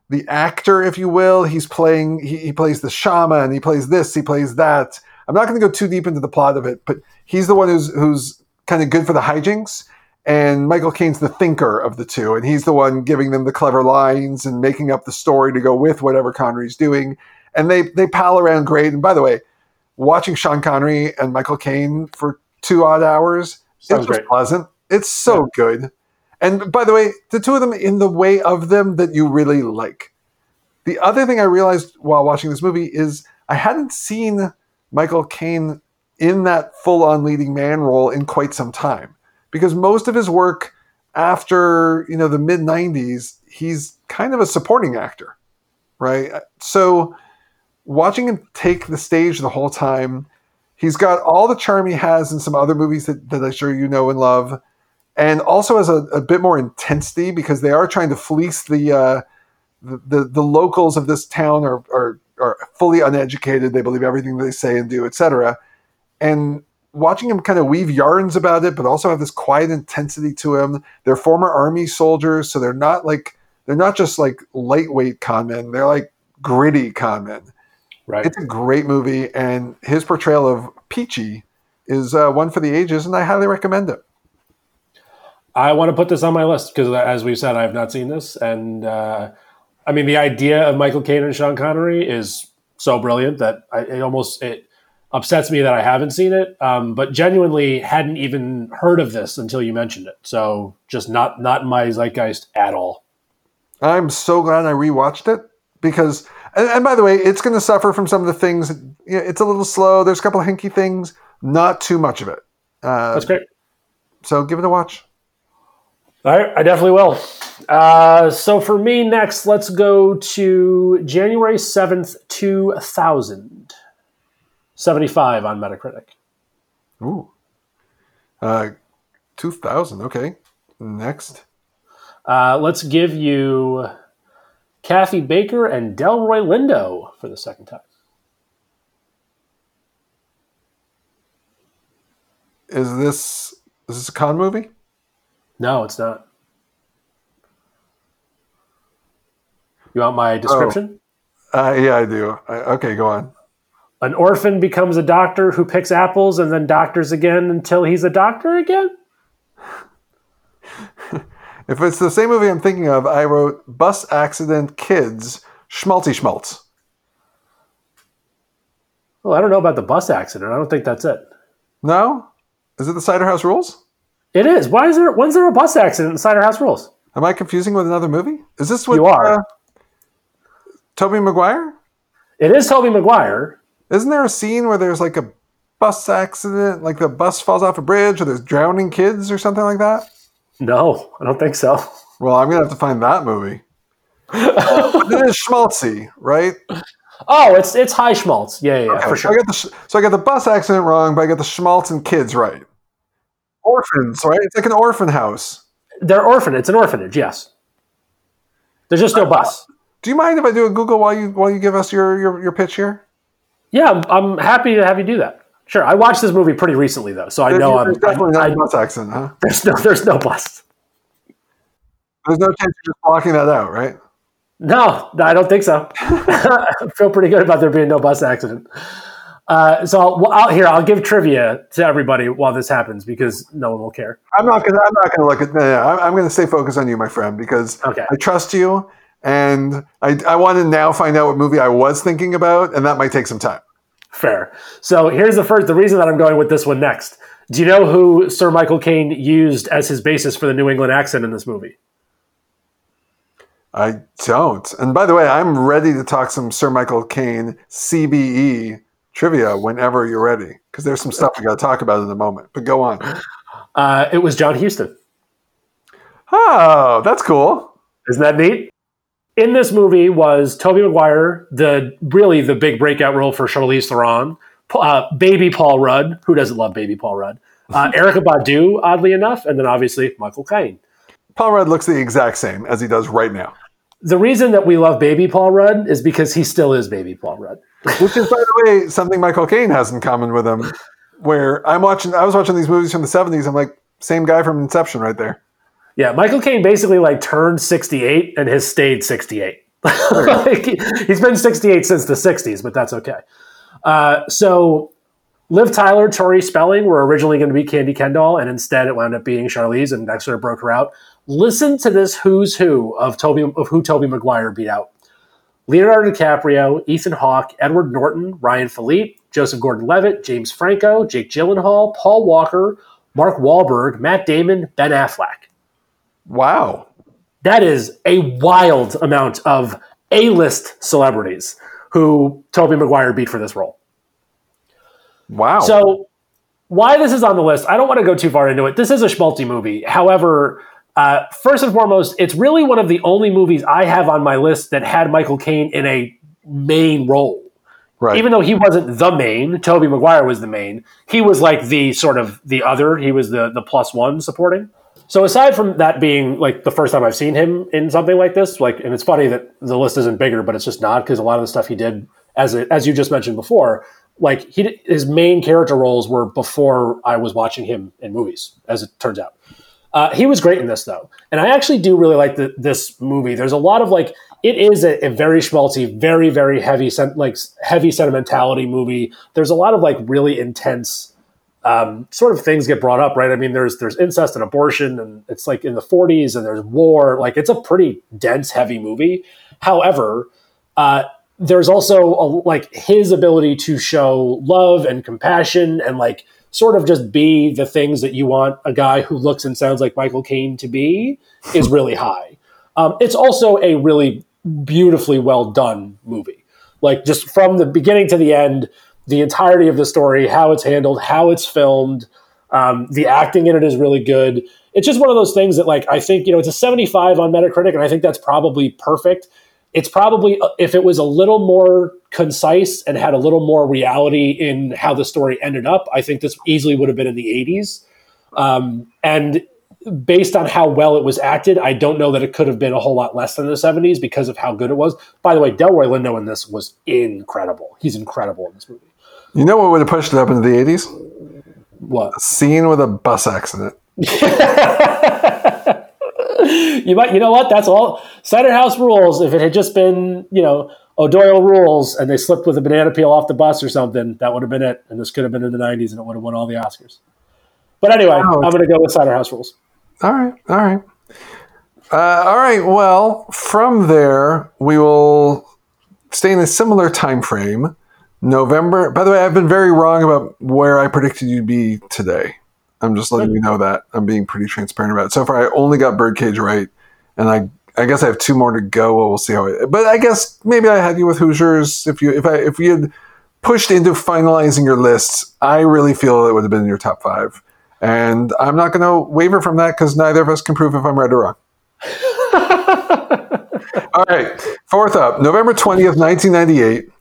the actor, if you will. He's playing he, he plays the shaman, he plays this, he plays that. I'm not going to go too deep into the plot of it, but he's the one who's who's kind of good for the hijinks. And Michael Caine's the thinker of the two, and he's the one giving them the clever lines and making up the story to go with whatever Connery's doing and they they pal around great. And by the way, watching Sean Connery and Michael Caine for two odd hours Sounds it's pleasant. It's so yeah. good. And by the way, the two of them in the way of them that you really like. The other thing I realized while watching this movie is I hadn't seen Michael Caine in that full-on leading man role in quite some time because most of his work after you know the mid 90s he's kind of a supporting actor right so watching him take the stage the whole time, he's got all the charm he has in some other movies that, that I'm sure you know and love, and also has a, a bit more intensity because they are trying to fleece the, uh, the, the, the locals of this town are, are are fully uneducated. They believe everything they say and do, etc. And watching him kind of weave yarns about it, but also have this quiet intensity to him. They're former army soldiers, so they're not like they're not just like lightweight con men. They're like gritty con men. Right. It's a great movie, and his portrayal of Peachy is uh, one for the ages, and I highly recommend it. I want to put this on my list because, as we said, I have not seen this, and uh, I mean the idea of Michael Caine and Sean Connery is so brilliant that I, it almost it upsets me that I haven't seen it. Um, but genuinely hadn't even heard of this until you mentioned it. So just not not in my zeitgeist at all. I'm so glad I rewatched it because and, and by the way, it's going to suffer from some of the things. You know, it's a little slow. There's a couple of hinky things. Not too much of it. Uh, That's great. So give it a watch. All right, I definitely will. Uh, so for me next, let's go to January 7th, 2000. 75 on Metacritic. Ooh. Uh, 2000, okay. Next. Uh, let's give you Kathy Baker and Delroy Lindo for the second time. Is this is this a con movie? No, it's not. You want my description? Oh. Uh, yeah, I do. I, okay, go on. An orphan becomes a doctor who picks apples and then doctors again until he's a doctor again? If it's the same movie I'm thinking of, I wrote Bus Accident Kids Schmaltzy Schmaltz. Well, I don't know about the bus accident. I don't think that's it. No? Is it the Cider House Rules? It is. Why is there? When's there a bus accident in Cider House Rules? Am I confusing with another movie? Is this what you are? Uh, Tobey Maguire? It is Tobey Maguire. Isn't there a scene where there's like a bus accident, like the bus falls off a bridge, or there's drowning kids, or something like that? No, I don't think so. Well, I'm gonna have to find that movie. it is schmaltzy, right? Oh, it's it's high schmaltz. Yeah, yeah, okay. for sure. So I got the so I got the bus accident wrong, but I got the schmaltz and kids right. Orphans, right? It's like an orphan house. They're orphan. It's an orphanage. Yes. There's just no bus. Do you mind if I do a Google while you while you give us your your, your pitch here? Yeah, I'm, I'm happy to have you do that. Sure, I watched this movie pretty recently though, so I know I'm There's definitely I- not a bus accident, huh? there's no there's no bus. There's no chance you're just blocking that out, right? No, no, I don't think so. I feel pretty good about there being no bus accident. Uh, so I'll, I'll, here, I'll give trivia to everybody while this happens because no one will care. I'm not gonna. I'm not gonna look at. No, no, I'm, I'm gonna stay focused on you, my friend, because Okay. I trust you, and I I want to now find out what movie I was thinking about, and that might take some time. Fair. So here's the first. The reason that I'm going with this one next. Do you know who Sir Michael Caine used as his basis for the New England accent in this movie? I don't. And by the way, I'm ready to talk some Sir Michael Caine CBE trivia whenever you're ready, because there's some stuff we got to talk about in a moment. But go on. Uh, it was John Huston. Oh, that's cool. Isn't that neat? In this movie was Tobey Maguire, the really the big breakout role for Charlize Theron, uh, baby Paul Rudd, who doesn't love baby Paul Rudd, uh, Erykah Badu, oddly enough, and then obviously Michael Caine. Paul Rudd looks the exact same as he does right now. The reason that we love baby Paul Rudd is because he still is baby Paul Rudd. Which is, by the way, something Michael Caine has in common with him. Where I'm watching, I was watching these movies from the '70s. I'm like, same guy from Inception, right there. Yeah, Michael Caine basically like turned 68 and has stayed 68. like, he- he's been 68 since the 60s, but that's okay. Uh, so Liv Tyler, Tori Spelling were originally going to be Candy Kendall, and instead it wound up being Charlize, and that sort of broke her out. Listen to this who's who of Tobey of who Tobey Maguire beat out. Leonardo DiCaprio, Ethan Hawke, Edward Norton, Ryan Phillippe, Joseph Gordon-Levitt, James Franco, Jake Gyllenhaal, Paul Walker, Mark Wahlberg, Matt Damon, Ben Affleck. Wow. That is a wild amount of A-list celebrities who Tobey Maguire beat for this role. Wow. So, why this is on the list, I don't want to go too far into it. This is a schmaltzy movie. However, uh, first and foremost, it's really one of the only movies I have on my list that had Michael Caine in a main role. right. Even though he wasn't the main, Tobey Maguire was the main. He was like the sort of the other. He was the the plus one supporting. So aside from that being like the first time I've seen him in something like this, like, and it's funny that the list isn't bigger, but it's just not because a lot of the stuff he did, as it, as you just mentioned before, like he his main character roles were before I was watching him in movies, as it turns out. Uh, he was great in this though, and I actually do really like the, this movie. There's a lot of like it is a, a very schmaltzy, very very heavy like heavy sentimentality movie. There's a lot of like really intense um, sort of things get brought up, right? I mean, there's there's incest and abortion, and it's like in the 40s, and there's war. Like it's a pretty dense, heavy movie. However, uh, there's also a, like his ability to show love and compassion and like sort of just be the things that you want a guy who looks and sounds like Michael Caine to be is really high. Um, it's also a really beautifully well done movie. Like just from the beginning to the end, the entirety of the story, how it's handled, how it's filmed, um, the acting in it is really good. It's just one of those things that, like, I think you know, it's a 75 on Metacritic, and I think that's probably perfect. It's probably if it was a little more concise and had a little more reality in how the story ended up, I think this easily would have been in the 80s. Um, and based on how well it was acted, I don't know that it could have been a whole lot less than the 70s because of how good it was. By the way, Delroy Lindo in this was incredible. He's incredible in this movie. You know what would have pushed it up into the 80s? What? A scene with a bus accident. you might, you know what? That's all. Cider House rules. If it had just been, you know, O'Doyle rules, and they slipped with a banana peel off the bus or something, that would have been it. And this could have been in the '90s, and it would have won all the Oscars. But anyway, Wow. I'm going to go with Cider House rules. All right. All right. Uh, all right. Well, from there, we will stay in a similar time frame. November. By the way, I've been very wrong about where I predicted you'd be today. I'm just letting you know that I'm being pretty transparent about it. So far, I only got Birdcage right, and I I guess I have two more to go. Well, we'll see how it. But I guess maybe I had you with Hoosiers. If you if I if you had pushed into finalizing your lists, I really feel it would have been in your top five. And I'm not going to waver from that because neither of us can prove if I'm right or wrong. All right. Fourth up, November 20th, 1998.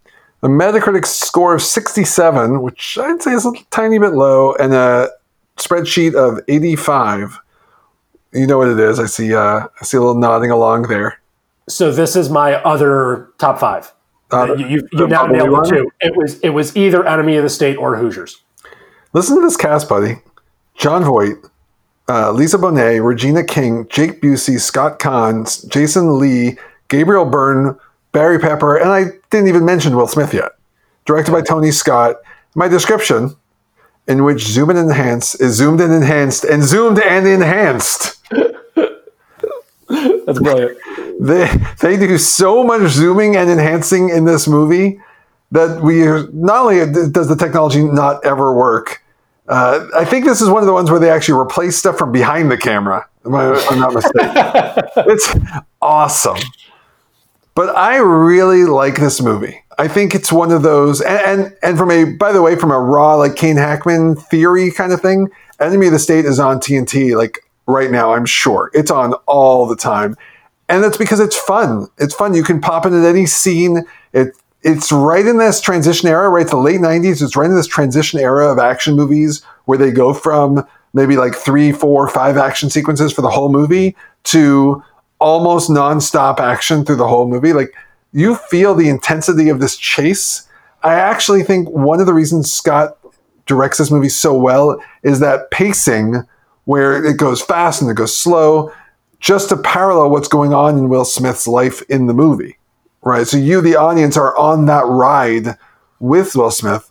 The Metacritic score of 67, which I'd say is a tiny bit low, and a spreadsheet of 85. You know what it is. I see uh, I see a little nodding along there. So this is my other top five. Uh, you you, you now nailed it too. It was it was either Enemy of the State or Hoosiers. Listen to this cast, buddy. Jon Voight, uh, Lisa Bonet, Regina King, Jake Busey, Scott Caan, Jason Lee, Gabriel Byrne, Barry Pepper, and I didn't even mention Will Smith yet. Directed by Tony Scott. My description, in which zoom and enhance is zoomed and enhanced and zoomed and enhanced. That's brilliant. They they do so much zooming and enhancing in this movie that we not only does the technology not ever work. Uh, I think this is one of the ones where they actually replace stuff from behind the camera. Am I, I'm not mistaken. it's awesome. But I really like this movie. I think it's one of those, and, and and from a by the way, from a raw like Caine Hackman theory kind of thing, Enemy of the State is on TNT like right now. I'm sure it's on all the time, and that's because it's fun. It's fun. You can pop in at any scene. It it's right in this transition era, right? The late '90s. It's right in this transition era of action movies where they go from maybe like three, four, five action sequences for the whole movie to almost nonstop action through the whole movie. Like you feel the intensity of this chase. I actually think one of the reasons Scott directs this movie so well is that pacing where it goes fast and it goes slow just to parallel what's going on in Will Smith's life in the movie. Right? So you the audience are on that ride with Will Smith.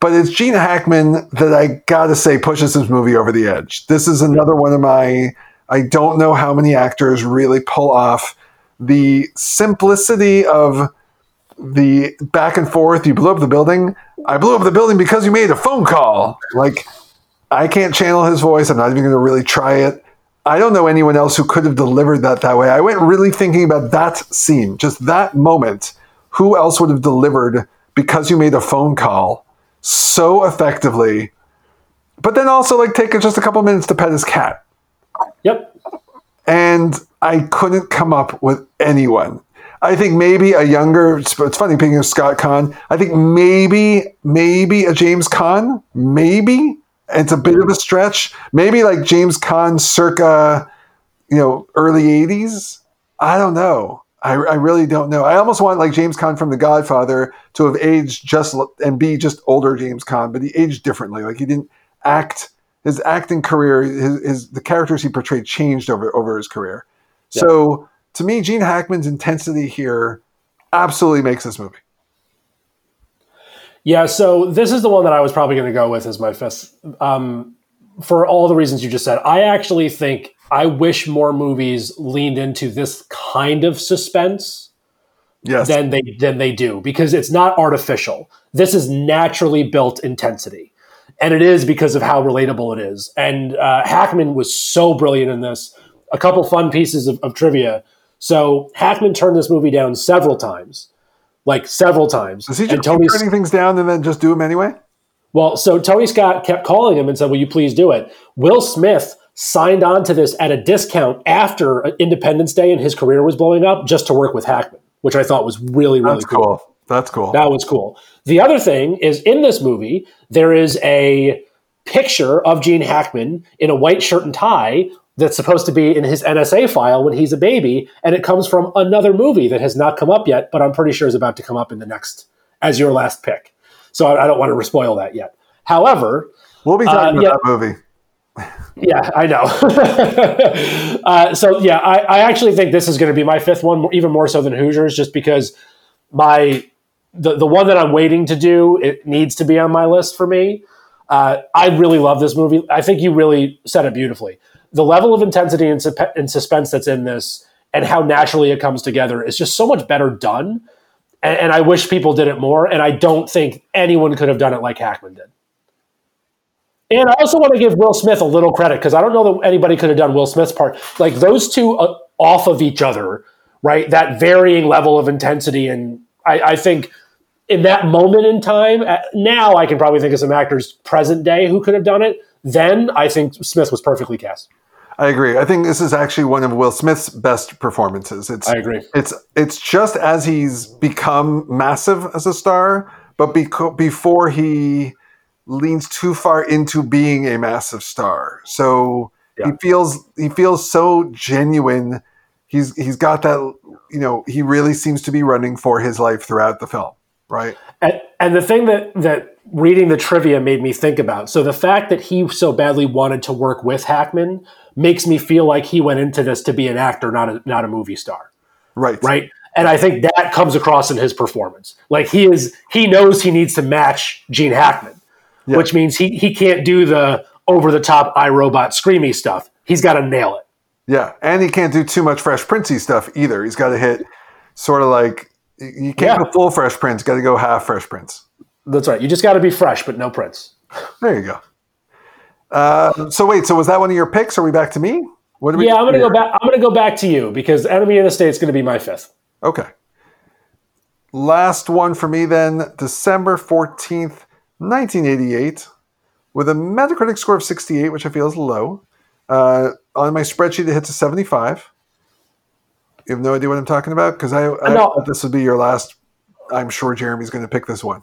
But it's Gene Hackman that I got to say pushes this movie over the edge. This is another one of my I don't know how many actors really pull off the simplicity of the back and forth. You blew up the building. I blew up the building because you made a phone call. Like, I can't channel his voice. I'm not even going to really try it. I don't know anyone else who could have delivered that that way. I went really thinking about that scene, just that moment. Who else would have delivered because you made a phone call so effectively? But then also, like, take just a couple minutes to pet his cat. Yep. And I couldn't come up with anyone. I think maybe a younger. It's funny picking of Scott Caan. I think maybe maybe a James Caan. Maybe it's a bit of a stretch. Maybe like James Caan, circa you know early '80s. I don't know. I, I really don't know. I almost want like James Caan from The Godfather to have aged just and be just older James Caan, but he aged differently. Like he didn't act his acting career, his, his the characters he portrayed changed over over his career. Yeah. So to me, Gene Hackman's intensity here absolutely makes this movie. Yeah, so this is the one that I was probably going to go with as my fifth. Um, for all the reasons you just said, I actually think I wish more movies leaned into this kind of suspense yes. than they than they do because it's not artificial. This is naturally built intensity and it is because of how relatable it is. And uh, Hackman was so brilliant in this. A couple fun pieces of, of, trivia. So Hackman turned this movie down several times, like several times. Does he just keep turning things down and then just do them anyway? Well, so Tony Scott kept calling him and said, "Will you please do it?" Will Smith signed on to this at a discount after Independence Day and his career was blowing up, just to work with Hackman, which I thought was really really That's cool. cool. That's cool. That was cool. The other thing is in this movie, there is a picture of Gene Hackman in a white shirt and tie that's supposed to be in his NSA file when he's a baby, and it comes from another movie that has not come up yet, but I'm pretty sure is about to come up in the next as your last pick. So I, I don't want to spoil that yet. However, we'll be talking uh, about yeah, that movie. yeah, I know. uh, so yeah, I, I actually think this is going to be my fifth one, even more so than Hoosiers, just because my the the one that I'm waiting to do it needs to be on my list for me. Uh, I really love this movie. I think you really said it beautifully. The level of intensity and, su- and suspense that's in this, and how naturally it comes together, is just so much better done. And, and I wish people did it more. And I don't think anyone could have done it like Hackman did. And I also want to give Will Smith a little credit because I don't know that anybody could have done Will Smith's part. Like those two uh, off of each other, right? That varying level of intensity, and I, I think in that moment in time, uh, now I can probably think of some actors present day who could have done it. Then I think Smith was perfectly cast. I agree. I think this is actually one of Will Smith's best performances. It's I agree. It's it's just as he's become massive as a star, but beco- before he leans too far into being a massive star. So yeah. he feels he feels so genuine. He's he's got that you know, he really seems to be running for his life throughout the film, right? And, and the thing that that reading the trivia made me think about. So the fact that he so badly wanted to work with Hackman makes me feel like he went into this to be an actor, not a not a movie star. Right. Right. And I think that comes across in his performance. Like he is he knows he needs to match Gene Hackman, Yeah. which means he he can't do the over the top iRobot screamy stuff. He's got to nail it. Yeah, and he can't do too much Fresh Princey stuff either. He's got to hit sort of like you can't Yeah. go full Fresh Prince. Got to go half Fresh Prince. That's right. You just got to be fresh, but no Prince. There you go. Uh, so wait, so was that one of your picks? Are we back to me? What do we? Yeah, I'm gonna here? go back. I'm gonna go back to you because Enemy of the State is gonna be my fifth. Okay. Last one for me then, December 14th, 1988, with a Metacritic score of 68, which I feel is low. Uh, on my spreadsheet, it hits a 75. You have no idea what I'm talking about? Because I, I No. thought this would be your last. I'm sure Jeremy's going to pick this one.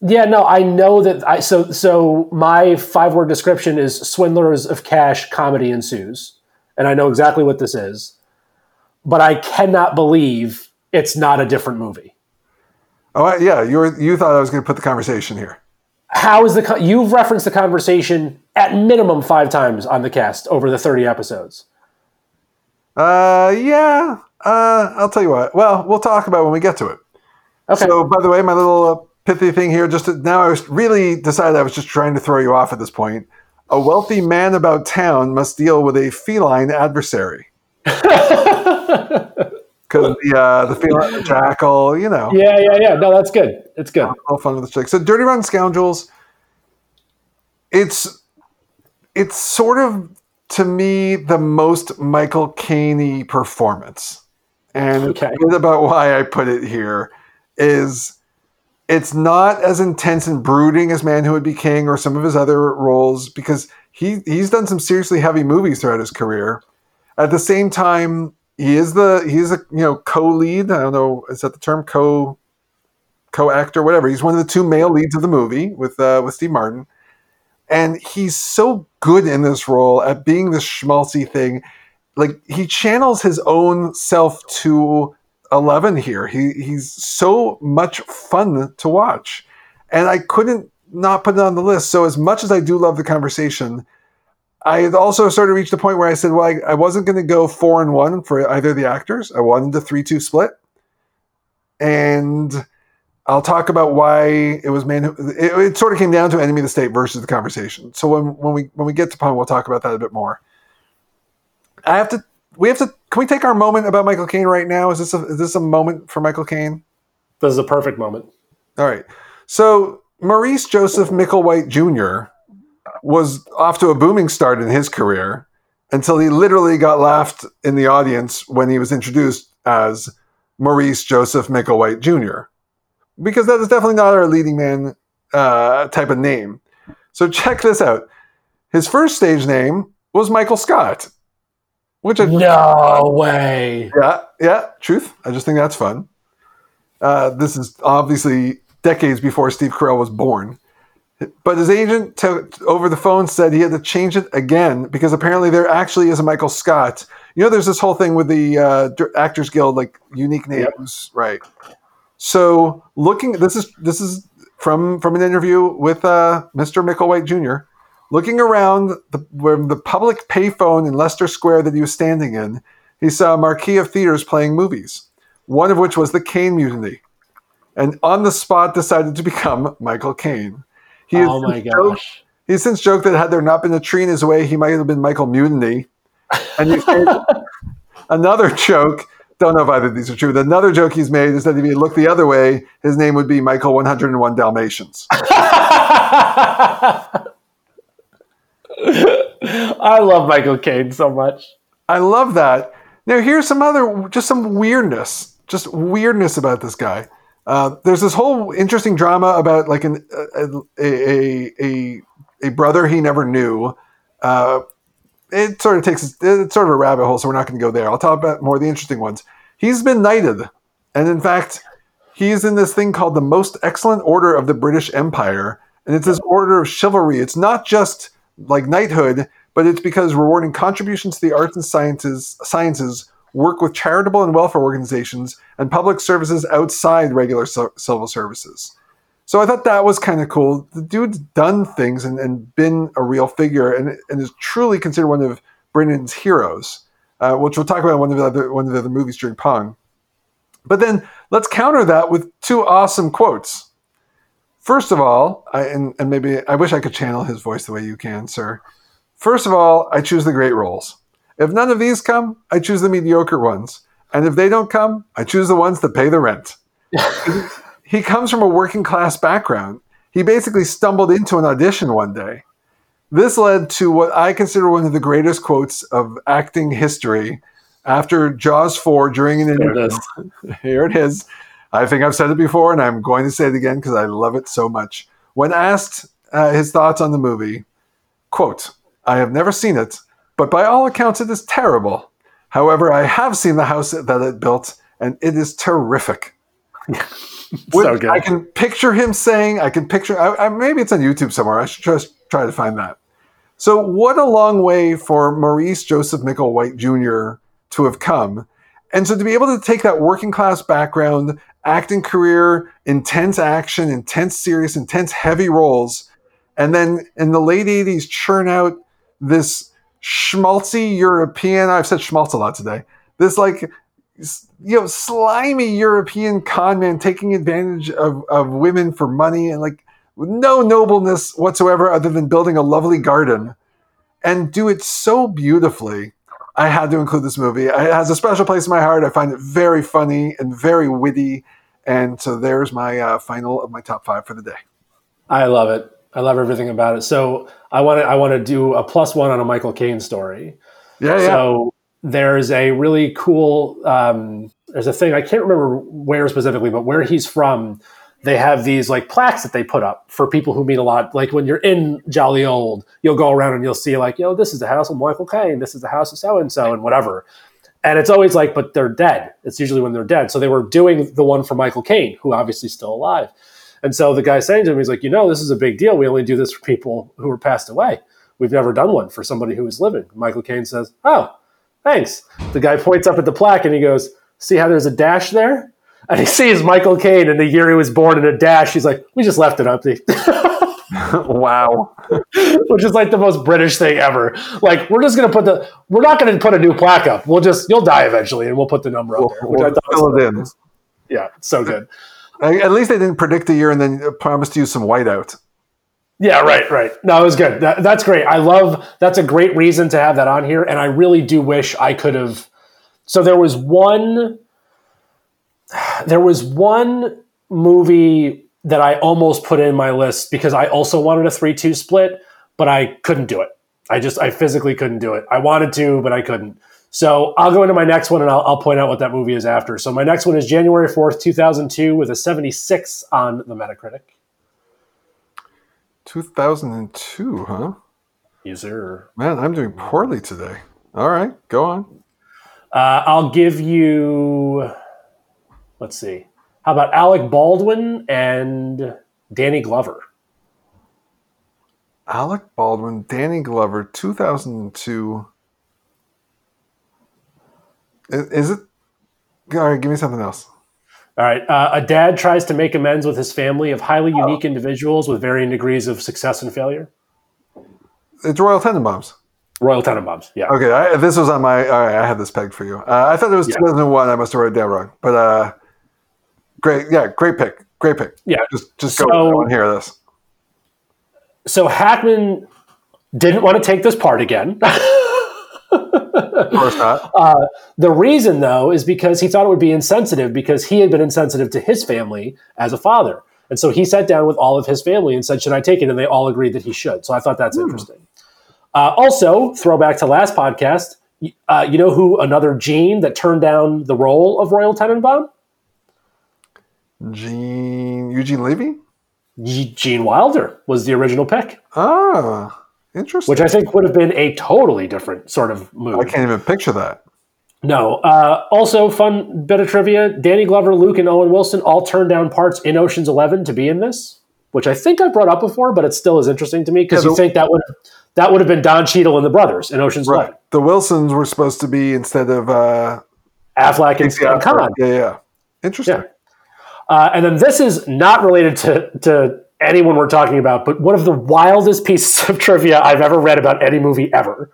Yeah, no, I know that. I so so my five word description is swindlers of cash comedy ensues, and I know exactly what this is, but I cannot believe it's not a different movie. Oh, yeah, you were, you thought I was going to put the conversation here. How is the you've referenced the conversation at minimum five times on the cast over the thirty episodes? Uh, yeah, uh, I'll tell you what. Well, we'll talk about when we get to it. Okay, So, by the way, my little uh, pithy thing here, just to, now I was really decided I was just trying to throw you off at this point. A wealthy man about town must deal with a feline adversary. Because the, uh, the feline, the jackal, you know, yeah, yeah, yeah. No, that's good. It's good. all fun with the chick. So, Dirty Rotten Scoundrels, it's it's sort of to me the most Michael Caine performance, and Okay. about why I put it here is it's not as intense and brooding as Man Who Would Be King or some of his other roles because he he's done some seriously heavy movies throughout his career. At the same time, he is the he's a you know co-lead. I don't know is that the term co co-actor whatever. He's one of the two male leads of the movie with uh, with Steve Martin, and he's so good in this role at being this schmaltzy thing. Like he channels his own self to eleven here. He he's so much fun to watch, and I couldn't not put it on the list. So as much as I do love the conversation, I had also sort of reached a point where I said, well, I, I wasn't going to go four and one for either of the actors. I wanted a three-two split, and I'll talk about why it was man. It, it sort of came down to enemy of the state versus the conversation. So when when we when we get to Pun, we'll talk about that a bit more. I have to. We have to. Can we take our moment about Michael Caine right now? Is this a is this a moment for Michael Caine? This is a perfect moment. All right. So Maurice Joseph Micklewhite Jr. was off to a booming start in his career until he literally got laughed in the audience when he was introduced as Maurice Joseph Micklewhite Jr. Because that is definitely not our leading man uh, type of name. So check this out. His first stage name was Michael Scott, which I No way. yeah, yeah, truth. I just think that's fun. Uh, this is obviously decades before Steve Carell was born. But his agent to, over the phone said he had to change it again because apparently there actually is a Michael Scott. You know, there's this whole thing with the uh, Actors Guild, like unique names, right? So looking, this is this is from from an interview with uh, Mr. Micklewhite Jr. Looking around the, where the public payphone in Leicester Square that he was standing in, he saw a marquee of theaters playing movies, one of which was the Caine Mutiny, and on the spot decided to become Michael Caine. He Oh my since joked- gosh. He's since joked that had there not been a tree in his way, he might have been Michael Mutiny. And he another joke. Don't know if either of these are true. But another joke he's made is that if he looked the other way, his name would be Michael 101 Dalmatians. I love Michael Caine so much. I love that. Now, here's some other, just some weirdness, just weirdness about this guy. Uh, there's this whole interesting drama about like an, a, a, a, a brother he never knew. Uh, it sort of takes, it's sort of a rabbit hole, so we're not going to go there. I'll talk about more of the interesting ones. He's been knighted. And in fact, he's in this thing called the Most Excellent Order of the British Empire. And it's this order of chivalry. It's not just like knighthood, but it's because rewarding contributions to the arts and sciences sciences work with charitable and welfare organizations and public services outside regular civil services. So I thought that was kind of cool. The dude's done things and, and been a real figure and, and is truly considered one of Britain's heroes, uh, which we'll talk about in one of the other one of the other movies during Pong. But then let's counter that with two awesome quotes. First of all, I, and, and maybe I wish I could channel his voice the way you can, sir. First of all, I choose the great roles. If none of these come, I choose the mediocre ones. And if they don't come, I choose the ones that pay the rent. he comes from a working class background. He basically stumbled into an audition one day. This led to what I consider one of the greatest quotes of acting history after Jaws 4 during an interview. Here it is. I think I've said it before, and I'm going to say it again because I love it so much. When asked uh, his thoughts on the movie, quote, I have never seen it, but by all accounts, it is terrible. However, I have seen the house that it built, and it is terrific. so good. I can picture him saying, I can picture, I, I, maybe it's on YouTube somewhere. I should just try to find that. So, what a long way for Maurice Joseph Micklewhite Jr. to have come. And so, to be able to take that working class background acting career, intense action, intense serious, intense heavy roles, and then in the late 80s churn out this schmaltzy European, I've said schmaltz a lot today, this like, you know, slimy European con man taking advantage of, of women for money and like no nobleness whatsoever other than building a lovely garden and do it so beautifully. I had to include this movie. It has a special place in my heart. I find it very funny and very witty and so there's my uh, final of my top five for the day. I love it. I love everything about it. So I want to I want to do a plus one on a Michael Caine story. Yeah, yeah. So there's a really cool. Um, there's a thing I can't remember where specifically, but where he's from, they have these like plaques that they put up for people who mean a lot. Like when you're in Jolly Old, you'll go around and you'll see like, yo, this is the house of Michael Caine. This is the house of so and so, and whatever. And it's always like, but they're dead. It's usually when they're dead. So they were doing the one for Michael Caine, who obviously is still alive. And so the guy saying to him, he's like, you know, this is a big deal. We only do this for people who are passed away. We've never done one for somebody who is living. Michael Caine says, oh, thanks. The guy points up at the plaque and he goes, see how there's a dash there? And he sees Michael Caine in the year he was born in a dash. He's like, we just left it empty. wow. Which is like the most British thing ever. Like, we're just going to put the, we're not going to put a new plaque up. We'll just, you'll die eventually and we'll put the number up there. Which we'll I thought fill it in. Yeah, so good. At least they didn't predict the year and then promised you some whiteout. Yeah, right, right. No, it was good. That, that's great. I love, that's a great reason to have that on here. And I really do wish I could have. So there was one, there was one movie that I almost put in my list because I also wanted a 3 2 split, but I couldn't do it. I just, I physically couldn't do it. I wanted to, but I couldn't. So I'll go into my next one and I'll, I'll point out what that movie is after. So my next one is January 4th, 2002, with a 76 on the Metacritic. 2002, huh? Yes, sir. Man, I'm doing poorly today. All right, go on. Uh, I'll give you, let's see. How about Alec Baldwin and Danny Glover? Alec Baldwin, Danny Glover, 2002. Is, is it? All right, give me something else. All right. Uh, a dad tries to make amends with his family of highly oh. unique individuals with varying degrees of success and failure. It's Royal Tenenbaums. Royal Tenenbaums. Yeah. Okay. I, this was on my. All right. I had this pegged for you. Uh, I thought it was yeah. 2001. I must have wrote it down wrong. But uh, Great, yeah, great pick, great pick. Yeah, just just go so, and hear this. So Hackman didn't want to take this part again. of course not. Uh, the reason, though, is because he thought it would be insensitive because he had been insensitive to his family as a father. And so he sat down with all of his family and said, Should I take it? And they all agreed that he should. So I thought that's hmm. interesting. Uh, also, throwback to last podcast, uh, you know who another Gene that turned down the role of Royal Tenenbaum? Gene Eugene Levy? Gene Wilder was the original pick. Ah, interesting. Which I think would have been a totally different sort of move. I can't even picture that. No. Uh, also, fun bit of trivia: Danny Glover, Luke, and Owen Wilson all turned down parts in Ocean's Eleven to be in this, which I think I brought up before, but it still is interesting to me because yeah, you think that would that would have been Don Cheadle and the brothers in Ocean's right. Eleven. The Wilsons were supposed to be instead of uh, Affleck and, and Caan. yeah, yeah. Interesting. Yeah. Uh, and then this is not related to, to anyone we're talking about, but one of the wildest pieces of trivia I've ever read about any movie ever.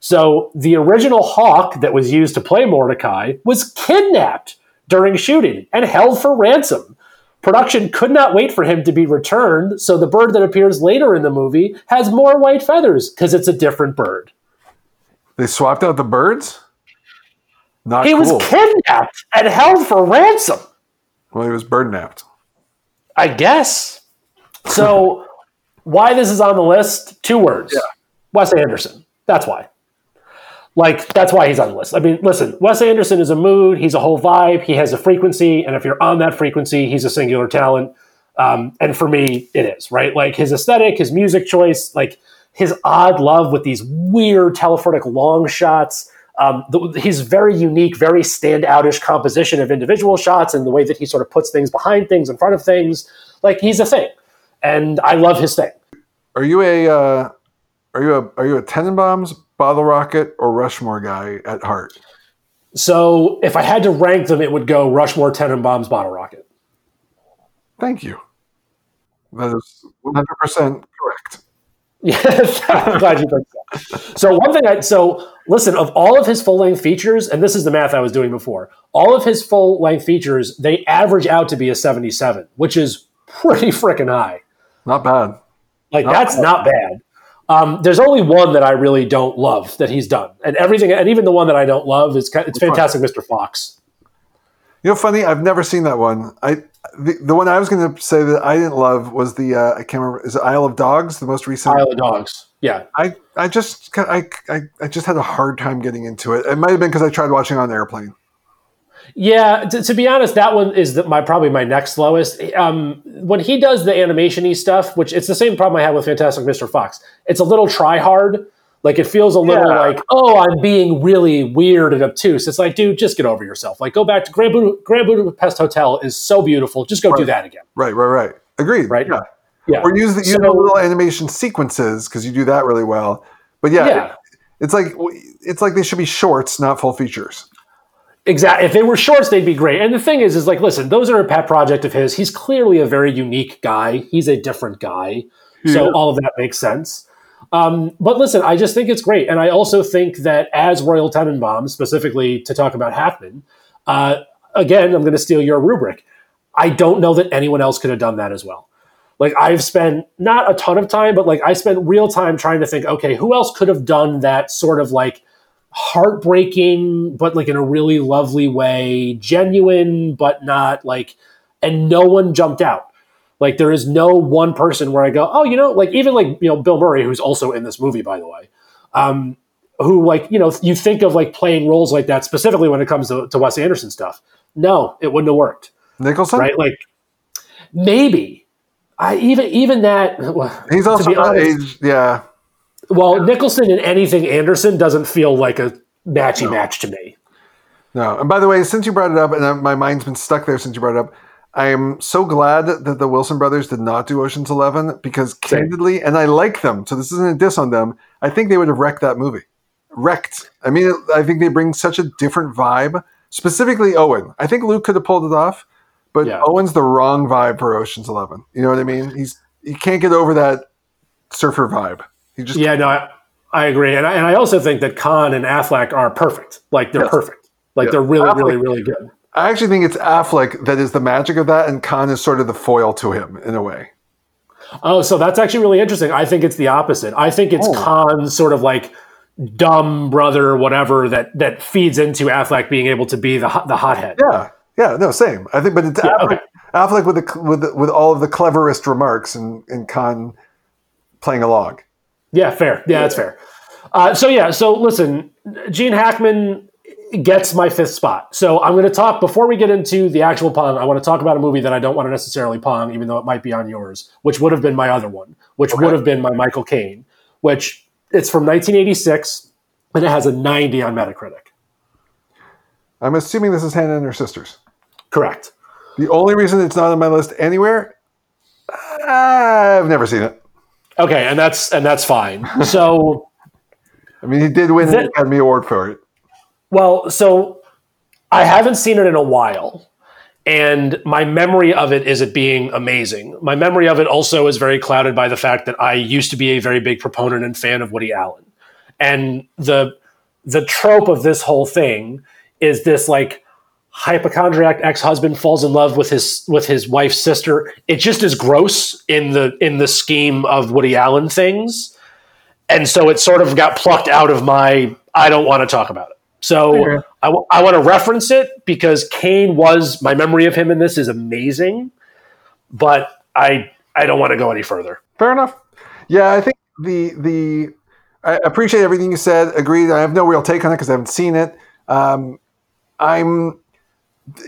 So the original hawk that was used to play Mordecai was kidnapped during shooting and held for ransom. Production could not wait for him to be returned, so the bird that appears later in the movie has more white feathers because it's a different bird. They swapped out the birds. Not He cool. was kidnapped and held for ransom. Well, he was bird napped. I guess. So, why this is on the list? Two words. Wes Anderson. That's why. Like, that's why he's on the list. I mean, listen, Wes Anderson is a mood, he's a whole vibe, he has a frequency, and if you're on that frequency, he's a singular talent. Um, and for me, it is, right? Like, his aesthetic, his music choice, like, his odd love with these weird telephotic long shots. Um, the, his very unique, very standoutish composition of individual shots and the way that he sort of puts things behind things, in front of things. Like, he's a thing. And I love his thing. Are you a uh, are you a are you a Tenenbaums, Bottle Rocket, or Rushmore guy at heart? So if I had to rank them, it would go Rushmore, Tenenbaums, Bottle Rocket. Thank you. That is one hundred percent correct. Yes, I'm glad you think so. So one thing I so listen of all of his full length features, and this is the math I was doing before. All of his full length features, they average out to be a 77, which is pretty freaking high. Not bad. Like Not that's bad. not bad. Um, there's only one that I really don't love that he's done, and everything, and even the one that I don't love is it's fantastic, Mr. Fox. You know, funny. I've never seen that one. I the, the one I was going to say that I didn't love was the uh, I can't remember. Is it Isle of Dogs? The most recent. Isle of Dogs. Yeah, I I just I, I I just had a hard time getting into it. It might have been because I tried watching on an airplane. Yeah, to, to be honest, that one is the, my probably my next lowest. Um, when he does the animation-y stuff, which it's the same problem I had with Fantastic Mr. Fox. It's a little try hard. Like it feels a little Yeah. like, oh, I'm being really weird and obtuse. It's like, dude, just get over yourself. Like, go back to Grand, Buda- Grand Budapest Hotel is so beautiful. Just go do that again. Right, right, right. Agreed. Right. Yeah. Yeah. Or use the, use So- the little animation sequences because you do that really well. But yeah, Yeah. it's like it's like they should be shorts, not full features. Exactly. If they were shorts, they'd be great. And the thing is, is like, listen, those are a pet project of his. He's clearly a very unique guy. He's a different guy. So all of that makes sense. Um, but listen, I just think it's great. And I also think that as Royal Tenenbaum, specifically to talk about Hackman, uh, again, I'm going to steal your rubric. I don't know that anyone else could have done that as well. Like I've spent not a ton of time, but like I spent real time trying to think, okay, who else could have done that sort of like heartbreaking, but like in a really lovely way, genuine, but not like, and no one jumped out. Like there is no one person where I go, oh, you know, like even like you know Bill Murray, who's also in this movie, by the way, um, who like you know you think of like playing roles like that specifically when it comes to, to Wes Anderson stuff. No, it wouldn't have worked, Nicholson, right? Like maybe I even even that. he's also not aged. Yeah, Well, Nicholson in anything Anderson doesn't feel like a matchy match to me. no. And by the way, since you brought it up, and my mind's been stuck there since you brought it up, I am so glad that the Wilson brothers did not do Ocean's Eleven because Same. candidly, and I like them, so this isn't a diss on them. I think they would have wrecked that movie. Wrecked. I mean, I think they bring such a different vibe. Specifically, Owen. I think Luke could have pulled it off, but Yeah. Owen's the wrong vibe for Ocean's Eleven. You know what I mean? He's he can't get over that surfer vibe. He just Yeah, no, I, I agree, and I, and I also think that Caan and Affleck are perfect. Like they're Yes. perfect. Like they're really, Affleck- really, really good. I actually think it's Affleck that is the magic of that, and Caan is sort of the foil to him in a way. Oh, so that's actually really interesting. I think it's the opposite. I think it's Oh. Caan's sort of like dumb brother, whatever that that feeds into Affleck being able to be the hot- the hothead. Yeah, yeah, no, same. I think, but it's Yeah, Affleck, okay. Affleck with the with the, with all of the cleverest remarks, and and Khan playing along. Yeah, fair. Yeah, that's fair. Uh, so yeah, so listen, Gene Hackman gets my fifth spot. So I'm going to talk before we get into the actual pong. I want to talk about a movie that I don't want to necessarily pong, even though it might be on yours, which would have been my other one, which would have been my Michael Caine, which it's from 1986 and it has a 90 on Metacritic. I'm assuming this is Hannah and her sisters. Correct. The only reason it's not on my list anywhere, I've never seen it. Okay, and that's and that's fine. So I mean, he did win That- an Academy Award for it. Well, so I haven't seen it in a while. And my memory of it is it being amazing. My memory of it also is very clouded by the fact that I used to be a very big proponent and fan of Woody Allen. And the the trope of this whole thing is this like hypochondriac ex-husband falls in love with his with his wife's sister. It just is gross in the in the scheme of Woody Allen things. And so it sort of got plucked out of my I don't want to talk about it. So. I, w- I want to reference it because Caine was my memory of him in this is amazing, but I I don't want to go any further. Fair enough. Yeah, I think the the I appreciate everything you said. Agreed. I have no real take on it because I haven't seen it. Um, I'm,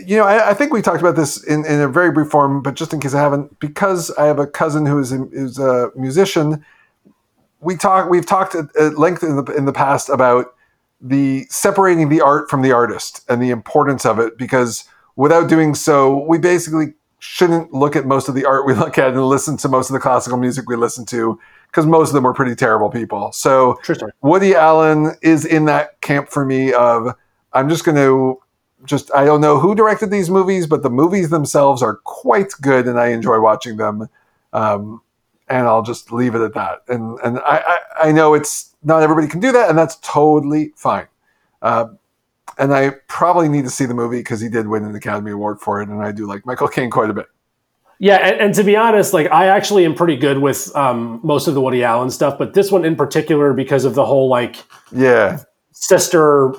you know, I, I, think we talked about this in, in a very brief form, but just in case I haven't, because I have a cousin who is a, who's a musician. We talk. We've talked at, at length in the in the past about the separating the art from the artist and the importance of it because without doing so we basically shouldn't look at most of the art we look at and listen to most of the classical music we listen to because most of them were pretty terrible people. So woody allen is in that camp for me of i'm just going to just i don't know who directed these movies but the movies themselves are quite good and i enjoy watching them. Um, and I'll just leave it at that. And and I, I, I, know it's not everybody can do that, and that's totally fine. Uh, and I probably need to see the movie because he did win an Academy Award for it, and I do like Michael Caine quite a bit. Yeah, and, and to be honest, like I actually am pretty good with um, most of the Woody Allen stuff, but this one in particular because of the whole like yeah sister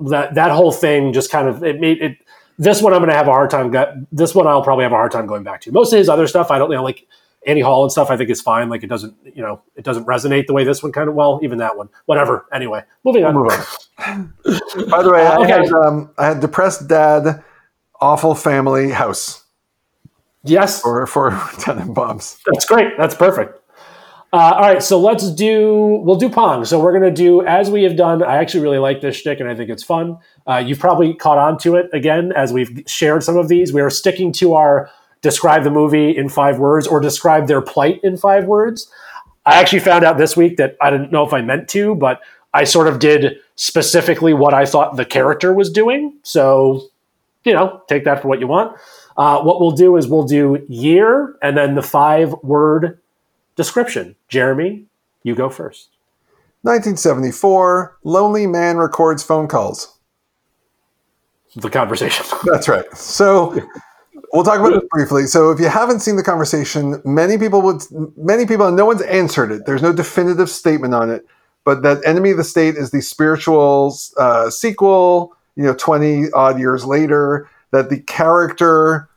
that that whole thing just kind of it made it. This one I'm going to have a hard time. Got this one I'll probably have a hard time going back to. Most of his other stuff I don't you know like Annie Hall and stuff, I think is fine. Like it doesn't, you know, it doesn't resonate the way this one kind of. Well, even that one, whatever. Anyway, moving on. Move on. By the way, uh, okay. I, had, um, I had depressed dad, awful family, house. Yes, for for Tenenbaums. That's great. That's perfect. Uh, all right, so let's do. We'll do Pong. So we're gonna do as we have done. I actually really like this shtick, and I think it's fun. Uh, you've probably caught on to it again as we've shared some of these. We are sticking to our describe the movie in five words or describe their plight in five words. I actually found out this week that I didn't know if I meant to, but I sort of did specifically what I thought the character was doing. So, you know, take that for what you want. Uh, what we'll do is we'll do year and then the five word description. Jeremy, you go first. 1974, lonely man records phone calls. The conversation. That's right. So We'll talk about this briefly. So, if you haven't seen the conversation, many people would, many people, no one's answered it. There's no definitive statement on it, but that Enemy of the State is the spiritual uh, sequel. You know, twenty odd years later, that the character,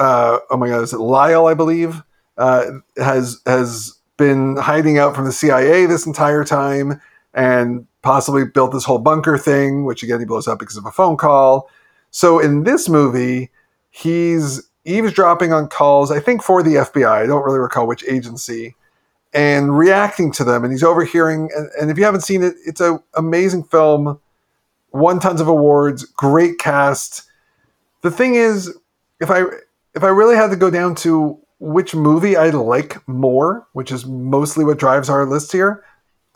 uh, oh my God, is it Lyle? I believe uh, has has been hiding out from the CIA this entire time, and possibly built this whole bunker thing, which again he blows up because of a phone call. So, in this movie he's eavesdropping on calls, I think for the FBI, I don't really recall which agency, and reacting to them. And he's overhearing, and, and if you haven't seen it, it's an amazing film, won tons of awards, great cast. The thing is, if I if I really had to go down to which movie I like more, which is mostly what drives our list here,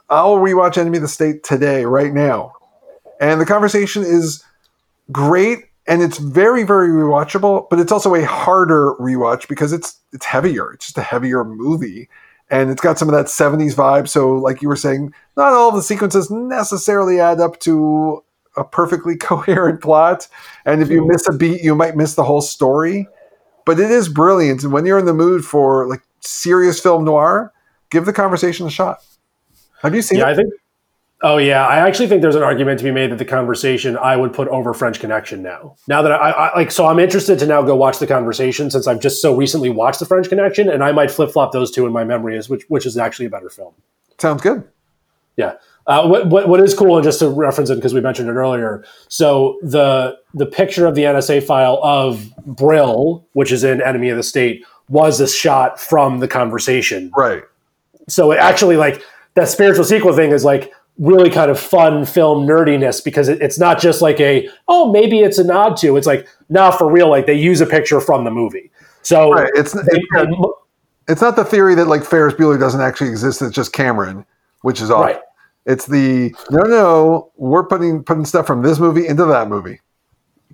I'll rewatch Enemy of the State today, right now. And the conversation is great and it's very very rewatchable but it's also a harder rewatch because it's it's heavier. It's just a heavier movie. And it's got some of that 70s vibe. So like you were saying not all the sequences necessarily add up to a perfectly coherent plot. And if you miss a beat you might miss the whole story. But it is brilliant. And when you're in the mood for like serious film noir give the conversation a shot. Have you seen yeah, it? I think Oh yeah, I actually think there's an argument to be made that the conversation I would put over French Connection now. Now that I, I like, so I'm interested to now go watch the conversation since I've just so recently watched the French Connection, and I might flip flop those two in my memory as which which is actually a better film. Sounds good. Yeah. Uh, what, what what is cool, and just to reference it because we mentioned it earlier. So the the picture of the NSA file of Brill, which is in Enemy of the State, was a shot from the conversation. Right. So it actually like that spiritual sequel thing is like really kind of fun film nerdiness because it, it's not just like a oh maybe it's a nod to it's like nah for real like they use a picture from the movie so right. it's they, it's, it's not the theory that like Ferris Bueller doesn't actually exist it's just Cameron which is all right. it's the no no we're putting putting stuff from this movie into that movie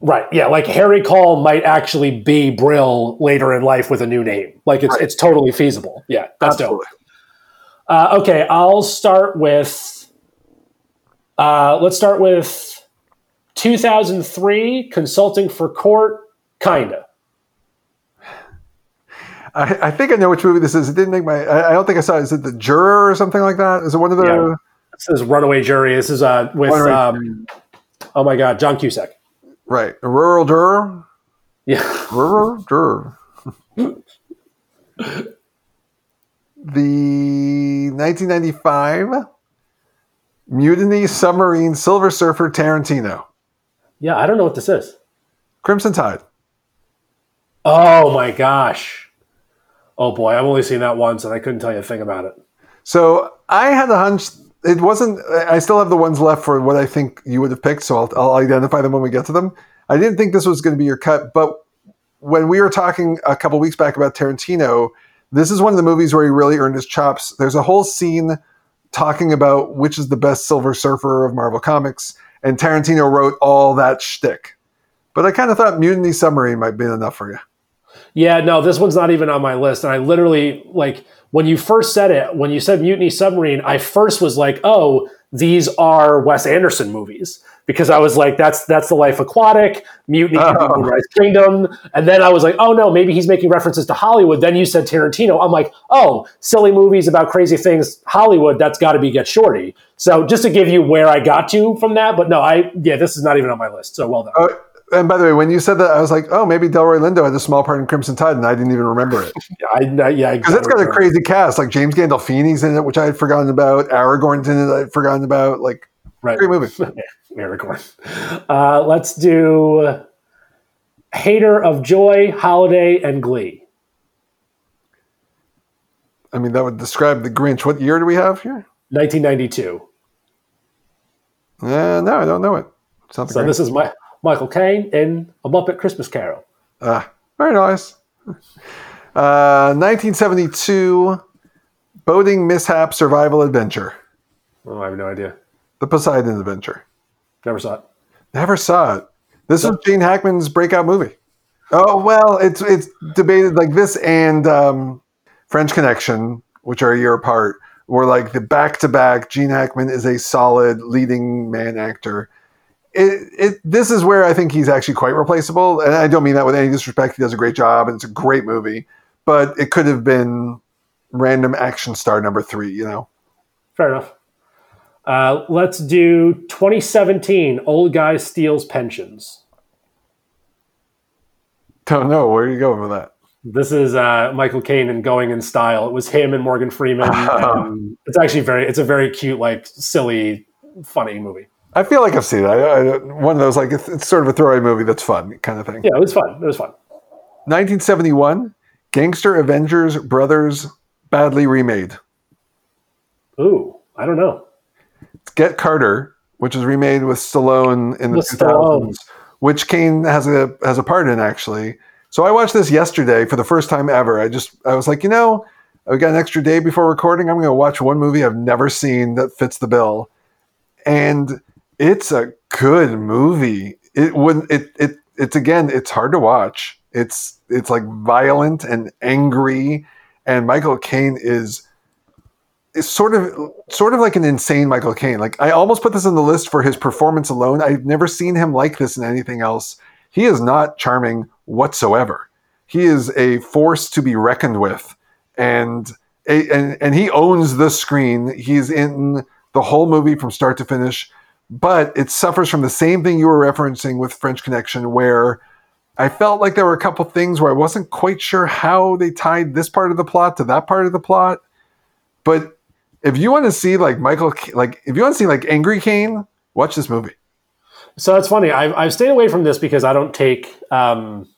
Right. Yeah. Like Harry Caul might actually be Brill later in life with a new name. Like it's Right. it's totally feasible. Yeah. That's Absolutely. dope. Uh, okay. I'll start with. Uh, let's start with 2003 consulting for court. Kinda. I, I think I know which movie this is. It didn't make my. I, I don't think I saw. it. Is it The Juror or something like that? Is it one of the? Yeah. This is Runaway Jury. This is uh, with um, oh my god, John Cusack. Right, a rural juror. Yeah. Rural juror. the 1995 Mutiny Submarine Silver Surfer Tarantino. Yeah. I don't know what this is. Crimson Tide. Oh my gosh. Oh boy, I've only seen that once, and I couldn't tell you a thing about it. So I had a hunch. It wasn't. I still have the ones left for what I think you would have picked. So I'll, I'll identify them when we get to them. I didn't think this was going to be your cut, but when we were talking a couple weeks back about Tarantino, this is one of the movies where he really earned his chops. There's a whole scene talking about which is the best Silver Surfer of Marvel Comics, and Tarantino wrote all that shtick. But I kind of thought Mutiny Submarine might be enough for you. Yeah, no, this one's not even on my list. And I literally like when you first said it, when you said Mutiny Submarine, I first was like, oh, these are Wes Anderson movies. Because I was like, that's that's the Life Aquatic, Mutiny Oh. Moonrise Kingdom, and then I was like, oh no, maybe he's making references to Hollywood. Then you said Tarantino. I'm like, oh, silly movies about crazy things, Hollywood. That's got to be Get Shorty. So just to give you where I got to from that, but no, I yeah, this is not even on my list. So well done. Oh, and by the way, when you said that, I was like, oh, maybe Delroy Lindo had a small part in Crimson Tide, and I didn't even remember it. I, I, yeah, Because it's got a crazy cast. Like James Gandolfini's in it, which I had forgotten about. Aragorn's in it, I'd forgotten about. Like, right. great movie. Aragorn. Uh, let's do Hater of Joy, Holiday, and Glee. I mean, that would describe the Grinch. What year do we have here? 1992. Uh, no, I don't know it. It's not the So this is my Michael Caine in A Muppet Christmas Carol. Ah, very nice. Uh, 1972, boating mishap survival adventure, Oh, I have no idea. The Poseidon Adventure. Never saw it. Never saw it. This was Gene Hackman's breakout movie. Oh well, it's it's debated like this and um, French Connection, which are a year apart, were like the back to back. Gene Hackman is a solid leading man actor. It, it this is where I think he's actually quite replaceable, and I don't mean that with any disrespect. He does a great job, and it's a great movie, but it could have been random action star number three. You know, Fair enough. Uh, let's do 2017 Old Guy Steals Pensions. don't know where are you going with that. This is uh, Michael Caine and Going in Style. It was him and Morgan Freeman. and it's actually very, it's a very cute, like silly, funny movie. I feel like I've seen it. I, I, one of those like it's, it's sort of a throwaway movie that's fun kind of thing. Yeah, it was fun. It was fun. 1971, Gangster Avengers Brothers badly remade. Ooh, I don't know. Get Carter, which is remade with Stallone in the 2000s, Stallone. which Caine has a has a part in actually. So I watched this yesterday for the first time ever. I just I was like, you know, I've got an extra day before recording. I'm going to watch one movie I've never seen that fits the bill, and it's a good movie. It wouldn't. It it it's again. It's hard to watch. It's it's like violent and angry, and Michael Caine is is sort of sort of like an insane Michael Caine. Like I almost put this on the list for his performance alone. I've never seen him like this in anything else. He is not charming whatsoever. He is a force to be reckoned with, and and and he owns the screen. He's in the whole movie from start to finish. But it suffers from the same thing you were referencing with French Connection, where I felt like there were a couple things where I wasn't quite sure how they tied this part of the plot to that part of the plot. But if you want to see like Michael, like if you want to see like Angry Caine, watch this movie. So that's funny. I've, I've stayed away from this because I don't take, um,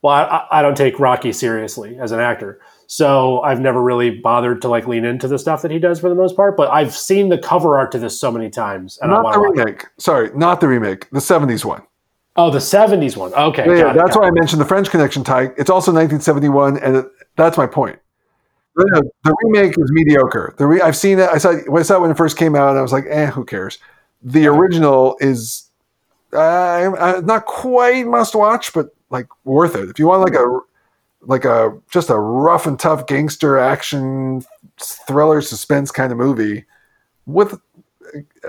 well, I, I don't take Rocky seriously as an actor. So I've never really bothered to like lean into the stuff that he does for the most part. But I've seen the cover art to this so many times, and not want the to watch. it. remake. Sorry, not the remake. The '70s one. Oh, the '70s one. Okay, Yeah, yeah, it, that's why it. I mentioned the French Connection tie. It's also 1971, and it, that's my point. No, no, the remake is mediocre. The re- I've seen it. I saw, I saw it when it first came out, and I was like, "eh, who cares?" The original is uh, uh, not quite must watch, but like worth it. If you want like a like a just a rough and tough gangster action thriller suspense kind of movie with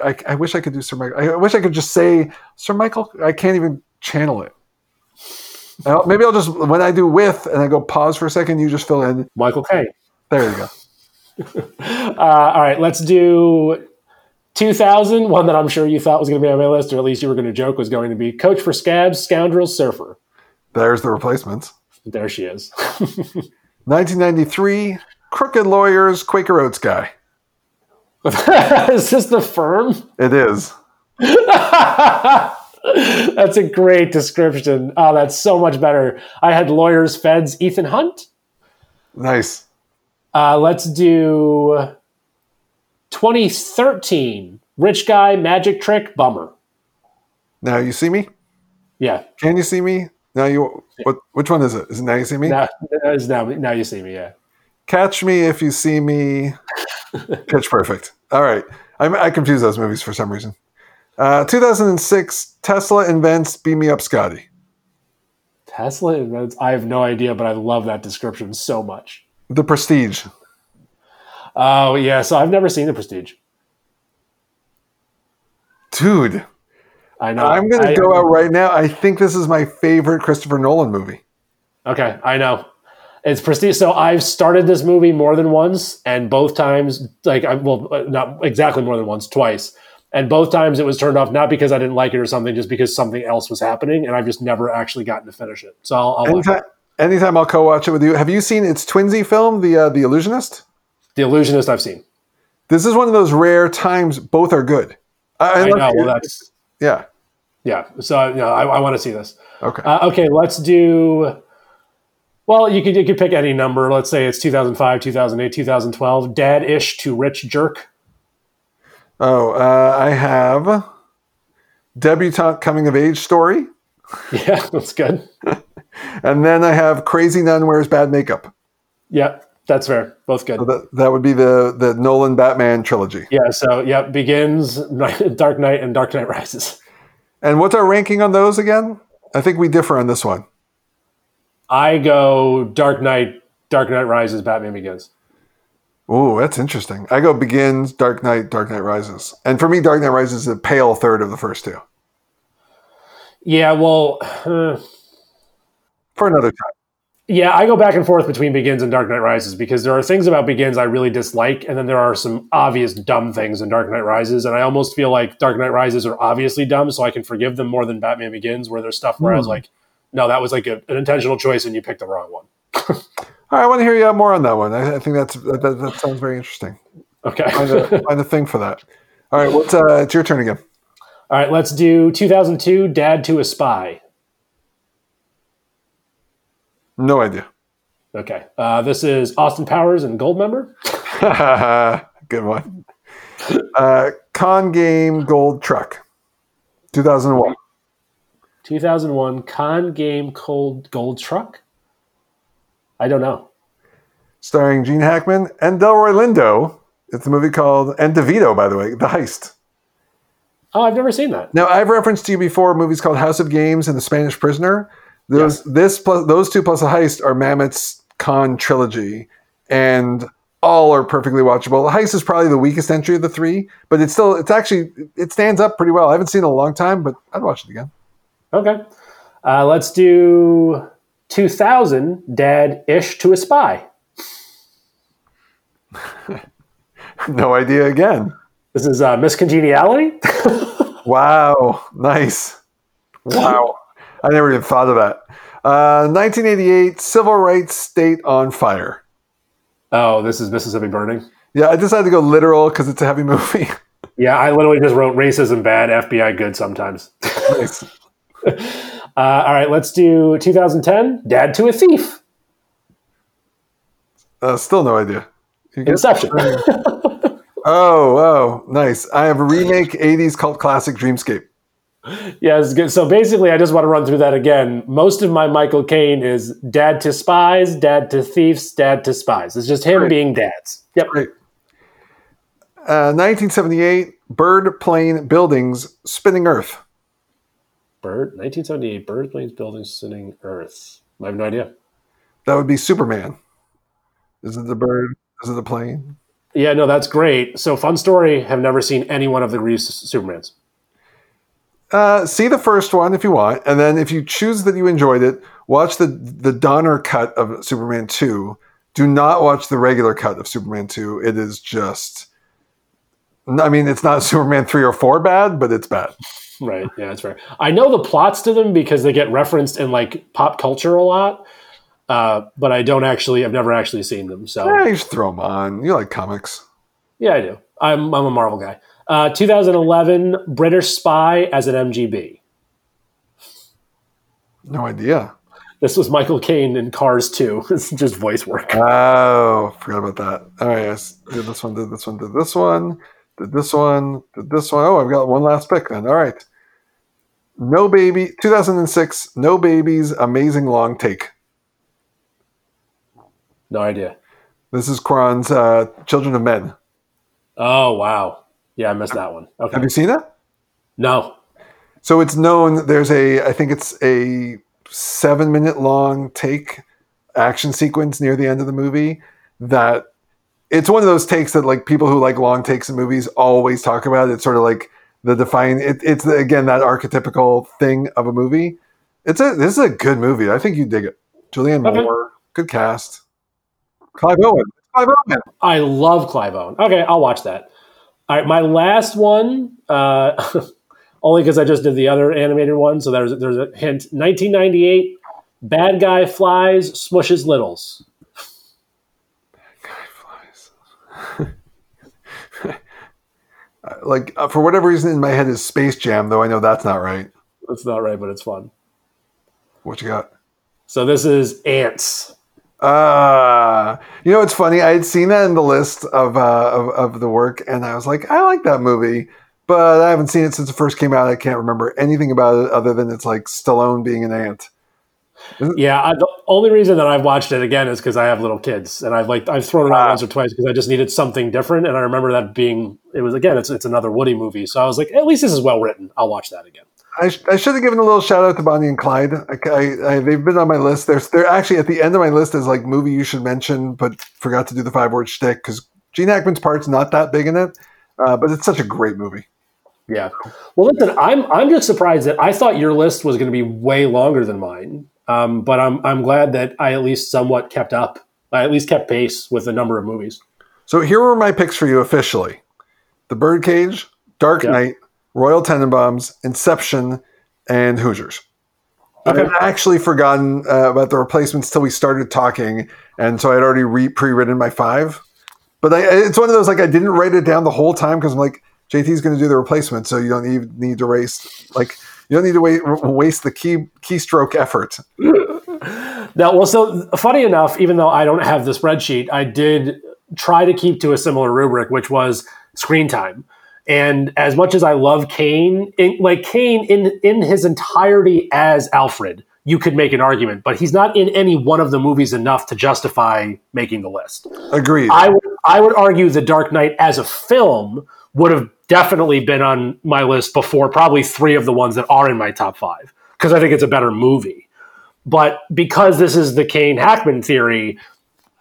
I, I wish I could do Sir Michael. I wish I could just say Sir Michael. I can't even channel it. I'll, maybe I'll just when I do with and I go pause for a second. You just fill in Michael Caine. There you go. uh, all right, let's do 2000. One that I'm sure you thought was going to be on my list, or at least you were going to joke was going to be Coach for Scabs, Scoundrels, Surfer. There's the replacements. There she is. 1993, Crooked Lawyers, Quaker Oats guy. is this the firm? It is. that's a great description. Oh, that's so much better. I had lawyers, feds, Ethan Hunt. Nice. Uh, let's do 2013. Rich guy, magic trick, bummer. Now you see me? Yeah. Can you see me? Now you what which one is it? Is it now you see me? Now, now, now you see me, yeah. Catch me if you see me. Pitch perfect. All right. I, I confuse those movies for some reason. Uh, 2006, Tesla invents Beam Me Up Scotty. Tesla invents, I have no idea, but I love that description so much. The Prestige. Oh, yeah. So I've never seen The Prestige. Dude. I know. I'm going to go out right now. I think this is my favorite Christopher Nolan movie. Okay. I know. It's prestige. So I've started this movie more than once, and both times, like, I, well, uh, not exactly more than once, twice. And both times it was turned off, not because I didn't like it or something, just because something else was happening, and I've just never actually gotten to finish it. So I'll, I'll anytime, anytime, I'll co-watch it with you. Have you seen its twinsy film, the uh, the Illusionist? The Illusionist, I've seen. This is one of those rare times both are good. I, I know. Well, that's yeah, yeah. So you know, I, I want to see this. Okay. Uh, okay. Let's do. Well, you could you could pick any number. Let's say it's 2005, 2008, 2012. Dad-ish to rich jerk. Oh, uh, I have debutante coming of age story. Yeah, that's good. and then I have crazy nun wears bad makeup. Yeah, that's fair. Both good. So that, that would be the the Nolan Batman trilogy. Yeah. So yeah, begins Dark Knight and Dark Knight Rises. And what's our ranking on those again? I think we differ on this one. I go Dark Knight, Dark Knight Rises, Batman Begins. Oh, that's interesting. I go Begins, Dark Knight, Dark Knight Rises. And for me, Dark Knight Rises is a pale third of the first two. Yeah, well, uh, for another time. Yeah, I go back and forth between Begins and Dark Knight Rises because there are things about Begins I really dislike, and then there are some obvious dumb things in Dark Knight Rises, and I almost feel like Dark Knight Rises are obviously dumb, so I can forgive them more than Batman Begins, where there's stuff where mm. I was hmm. like, no, that was like a, an intentional choice, and you picked the wrong one. All right, I want to hear you out more on that one. I, I think that's that, that, sounds very interesting. Okay, find a, find a thing for that. All right, what's uh, it's your turn again. All right, let's do 2002. Dad to a Spy. No idea. Okay, uh, this is Austin Powers and Goldmember. Good one. Uh, con game Gold Truck. 2001. 2001 Con Game Cold Gold Truck. I don't know. Starring Gene Hackman and Delroy Lindo. It's a movie called, and DeVito, by the way, The Heist. Oh, I've never seen that. Now, I've referenced to you before movies called House of Games and The Spanish Prisoner. Those, yes. this plus, those two plus The Heist are Mamet's Con trilogy, and all are perfectly watchable. The Heist is probably the weakest entry of the three, but it's still, it's actually, it stands up pretty well. I haven't seen it in a long time, but I'd watch it again. Okay. Uh, let's do 2000 Dad ish to a spy. no idea again. This is uh, Miss Congeniality. wow. Nice. Wow. I never even thought of that. Uh, 1988 Civil Rights State on Fire. Oh, this is Mississippi Burning? Yeah, I decided to go literal because it's a heavy movie. yeah, I literally just wrote racism bad, FBI good sometimes. nice. Uh, all right, let's do 2010. Dad to a thief. Uh, still no idea. Inception. oh, oh, nice. I have a remake 80s cult classic Dreamscape. Yeah, it's good. So basically, I just want to run through that again. Most of my Michael Caine is dad to spies, dad to thieves, dad to spies. It's just him Great. being dads. Yep. Great. Uh, 1978, bird, plane, buildings, spinning Earth. Bird, 1978. Bird, planes, buildings, Spinning Earth. I have no idea. That would be Superman. Is it the bird? Is it the plane? Yeah, no, that's great. So, fun story. Have never seen any one of the Reeves Supermans. Uh, see the first one if you want, and then if you choose that you enjoyed it, watch the the Donner cut of Superman two. Do not watch the regular cut of Superman two. It is just. I mean, it's not Superman three or four bad, but it's bad. Right. Yeah, that's fair. I know the plots to them because they get referenced in like pop culture a lot, uh, but I don't actually. I've never actually seen them. So yeah, you just throw them on. You like comics? Yeah, I do. I'm I'm a Marvel guy. Uh, 2011, British Spy as an MGB. No idea. This was Michael Caine in Cars 2. It's just voice work. Oh, forgot about that. All right, yes. Did this one, did this one, did this one, did this one, did this one. Oh, I've got one last pick then. All right. No Baby, 2006, No Babies, Amazing Long Take. No idea. This is Cuarón's uh, Children of Men. Oh, wow. Yeah, I missed that one. Okay. Have you seen that? No. So it's known. There's a. I think it's a seven minute long take action sequence near the end of the movie that it's one of those takes that like people who like long takes in movies always talk about. It's sort of like the define. It, it's again that archetypical thing of a movie. It's a this is a good movie. I think you dig it. Julianne Okay. Moore, good cast. Clive Owen. Clive Owen. I love Clive Owen. Okay, I'll watch that. All right, my last one, uh, only because I just did the other animated one, so there's there's a hint. 1998, bad guy flies, smushes littles. Bad guy flies. like uh, for whatever reason in my head is Space Jam, though I know that's not right. That's not right, but it's fun. What you got? So this is Antz. Uh, you know, it's funny. I had seen that in the list of, uh, of of the work, and I was like, I like that movie, but I haven't seen it since it first came out. I can't remember anything about it other than it's like Stallone being an ant. Yeah, I, the only reason that I've watched it again is because I have little kids, and I've like I've thrown it on Ah. once or twice because I just needed something different, and I remember that being it was again it's it's another Woody movie, so I was like, at least this is well written. I'll watch that again. I, sh- I should have given a little shout out to Bonnie and Clyde. I, I, I, they've been on my list. They're, they're actually at the end of my list is like movie you should mention, but forgot to do the five word shtick because Gene Hackman's part's not that big in it, uh, but it's such a great movie. Yeah. Well, listen, I'm I'm just surprised that I thought your list was going to be way longer than mine. Um, but I'm I'm glad that I at least somewhat kept up. I at least kept pace with the number of movies. So here were my picks for you officially: The Birdcage, Dark Yeah. Knight, Royal Tenenbaums, Inception, and Hoosiers. Okay. I'd actually forgotten uh, about the replacements till we started talking, and so I'd already re- pre-written my five. But I, it's one of those like I didn't write it down the whole time because I'm like JT's going to do the replacement, so you don't need need to waste like you don't need to wait, waste the key keystroke effort. Now, well, so funny enough, even though I don't have the spreadsheet, I did try to keep to a similar rubric, which was screen time. And as much as I love Caine, in, like Caine in in his entirety as Alfred, you could make an argument, but he's not in any one of the movies enough to justify making the list. Agreed. I would I would argue The Dark Knight as a film would have definitely been on my list before probably three of the ones that are in my top five because I think it's a better movie. But because this is the Caine Hackman theory,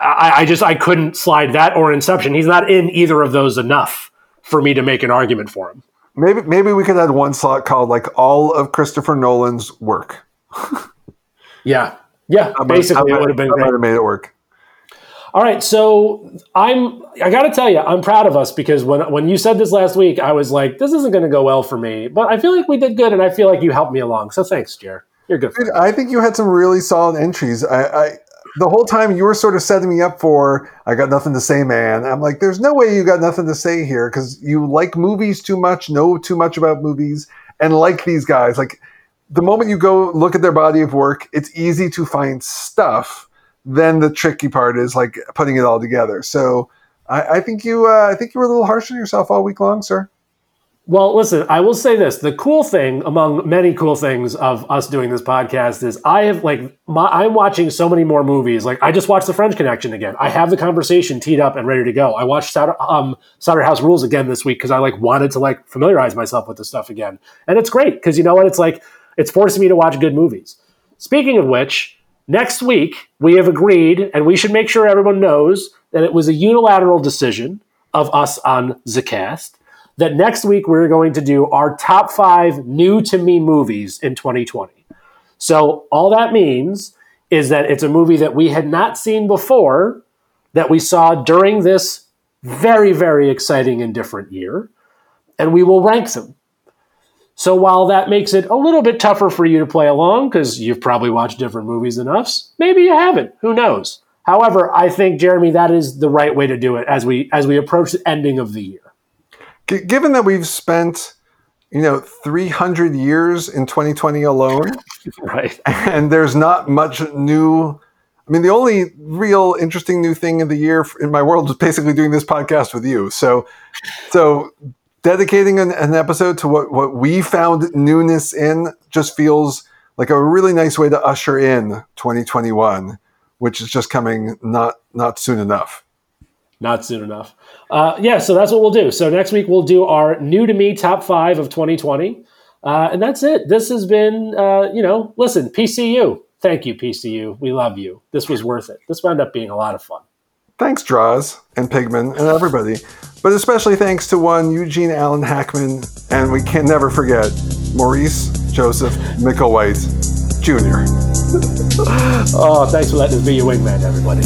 I, I just I couldn't slide that or Inception. He's not in either of those enough for me to make an argument for him. maybe maybe we could add one slot called like all of Christopher Nolan's work. Yeah, yeah. I Basically, it would have been I might have made it work. All right, so I'm I got to tell you, I'm proud of us because when when you said this last week, I was like, this isn't going to go well for me, but I feel like we did good, and I feel like you helped me along. So thanks, Jer. You're good. Dude, I think you had some really solid entries. I, I the whole time you were sort of setting me up for I got nothing to say, man. I'm like, there's no way you got nothing to say here because you like movies too much, know too much about movies, and like these guys. Like the moment you go look at their body of work, it's easy to find stuff. Then the tricky part is like putting it all together. So I, I think you, uh, I think you were a little harsh on yourself all week long, sir. Well, listen, I will say this: the cool thing, among many cool things of us doing this podcast, is I have like my, I'm watching so many more movies. Like I just watched The French Connection again. I have the conversation teed up and ready to go. I watched Cider, um, Cider House Rules again this week because I like wanted to like familiarize myself with this stuff again, and it's great because you know what? It's like It's forcing me to watch good movies. Speaking of which, next week we have agreed, and we should make sure everyone knows that it was a unilateral decision of us on Zacast that next week we're going to do our top five new to me movies in 2020. So all that means is that it's a movie that we had not seen before that we saw during this very, very exciting and different year, and we will rank them. So while that makes it a little bit tougher for you to play along because you've probably watched different movies than us, maybe you haven't. Who knows? However, I think Jeremy, that is the right way to do it as we as we approach the ending of the year. G- given that we've spent, you know, 300 years in 2020 alone, right? And there's not much new. I mean, the only real interesting new thing of the year in my world is basically doing this podcast with you. So, so dedicating an, an episode to what, what we found newness in just feels like a really nice way to usher in 2021, which is just coming not not soon enough. Not soon enough. Uh, yeah, so that's what we'll do. So next week we'll do our new to me top five of 2020. Uh, and that's it. This has been, uh, you know, listen, PCU. Thank you, PCU. We love you. This was worth it. This wound up being a lot of fun. Thanks, Droz and Pigman and everybody. But especially thanks to one Eugene Allen Hackman, and we can never forget Maurice Joseph Micklewhite Jr. oh, thanks for letting us be your wingman, everybody.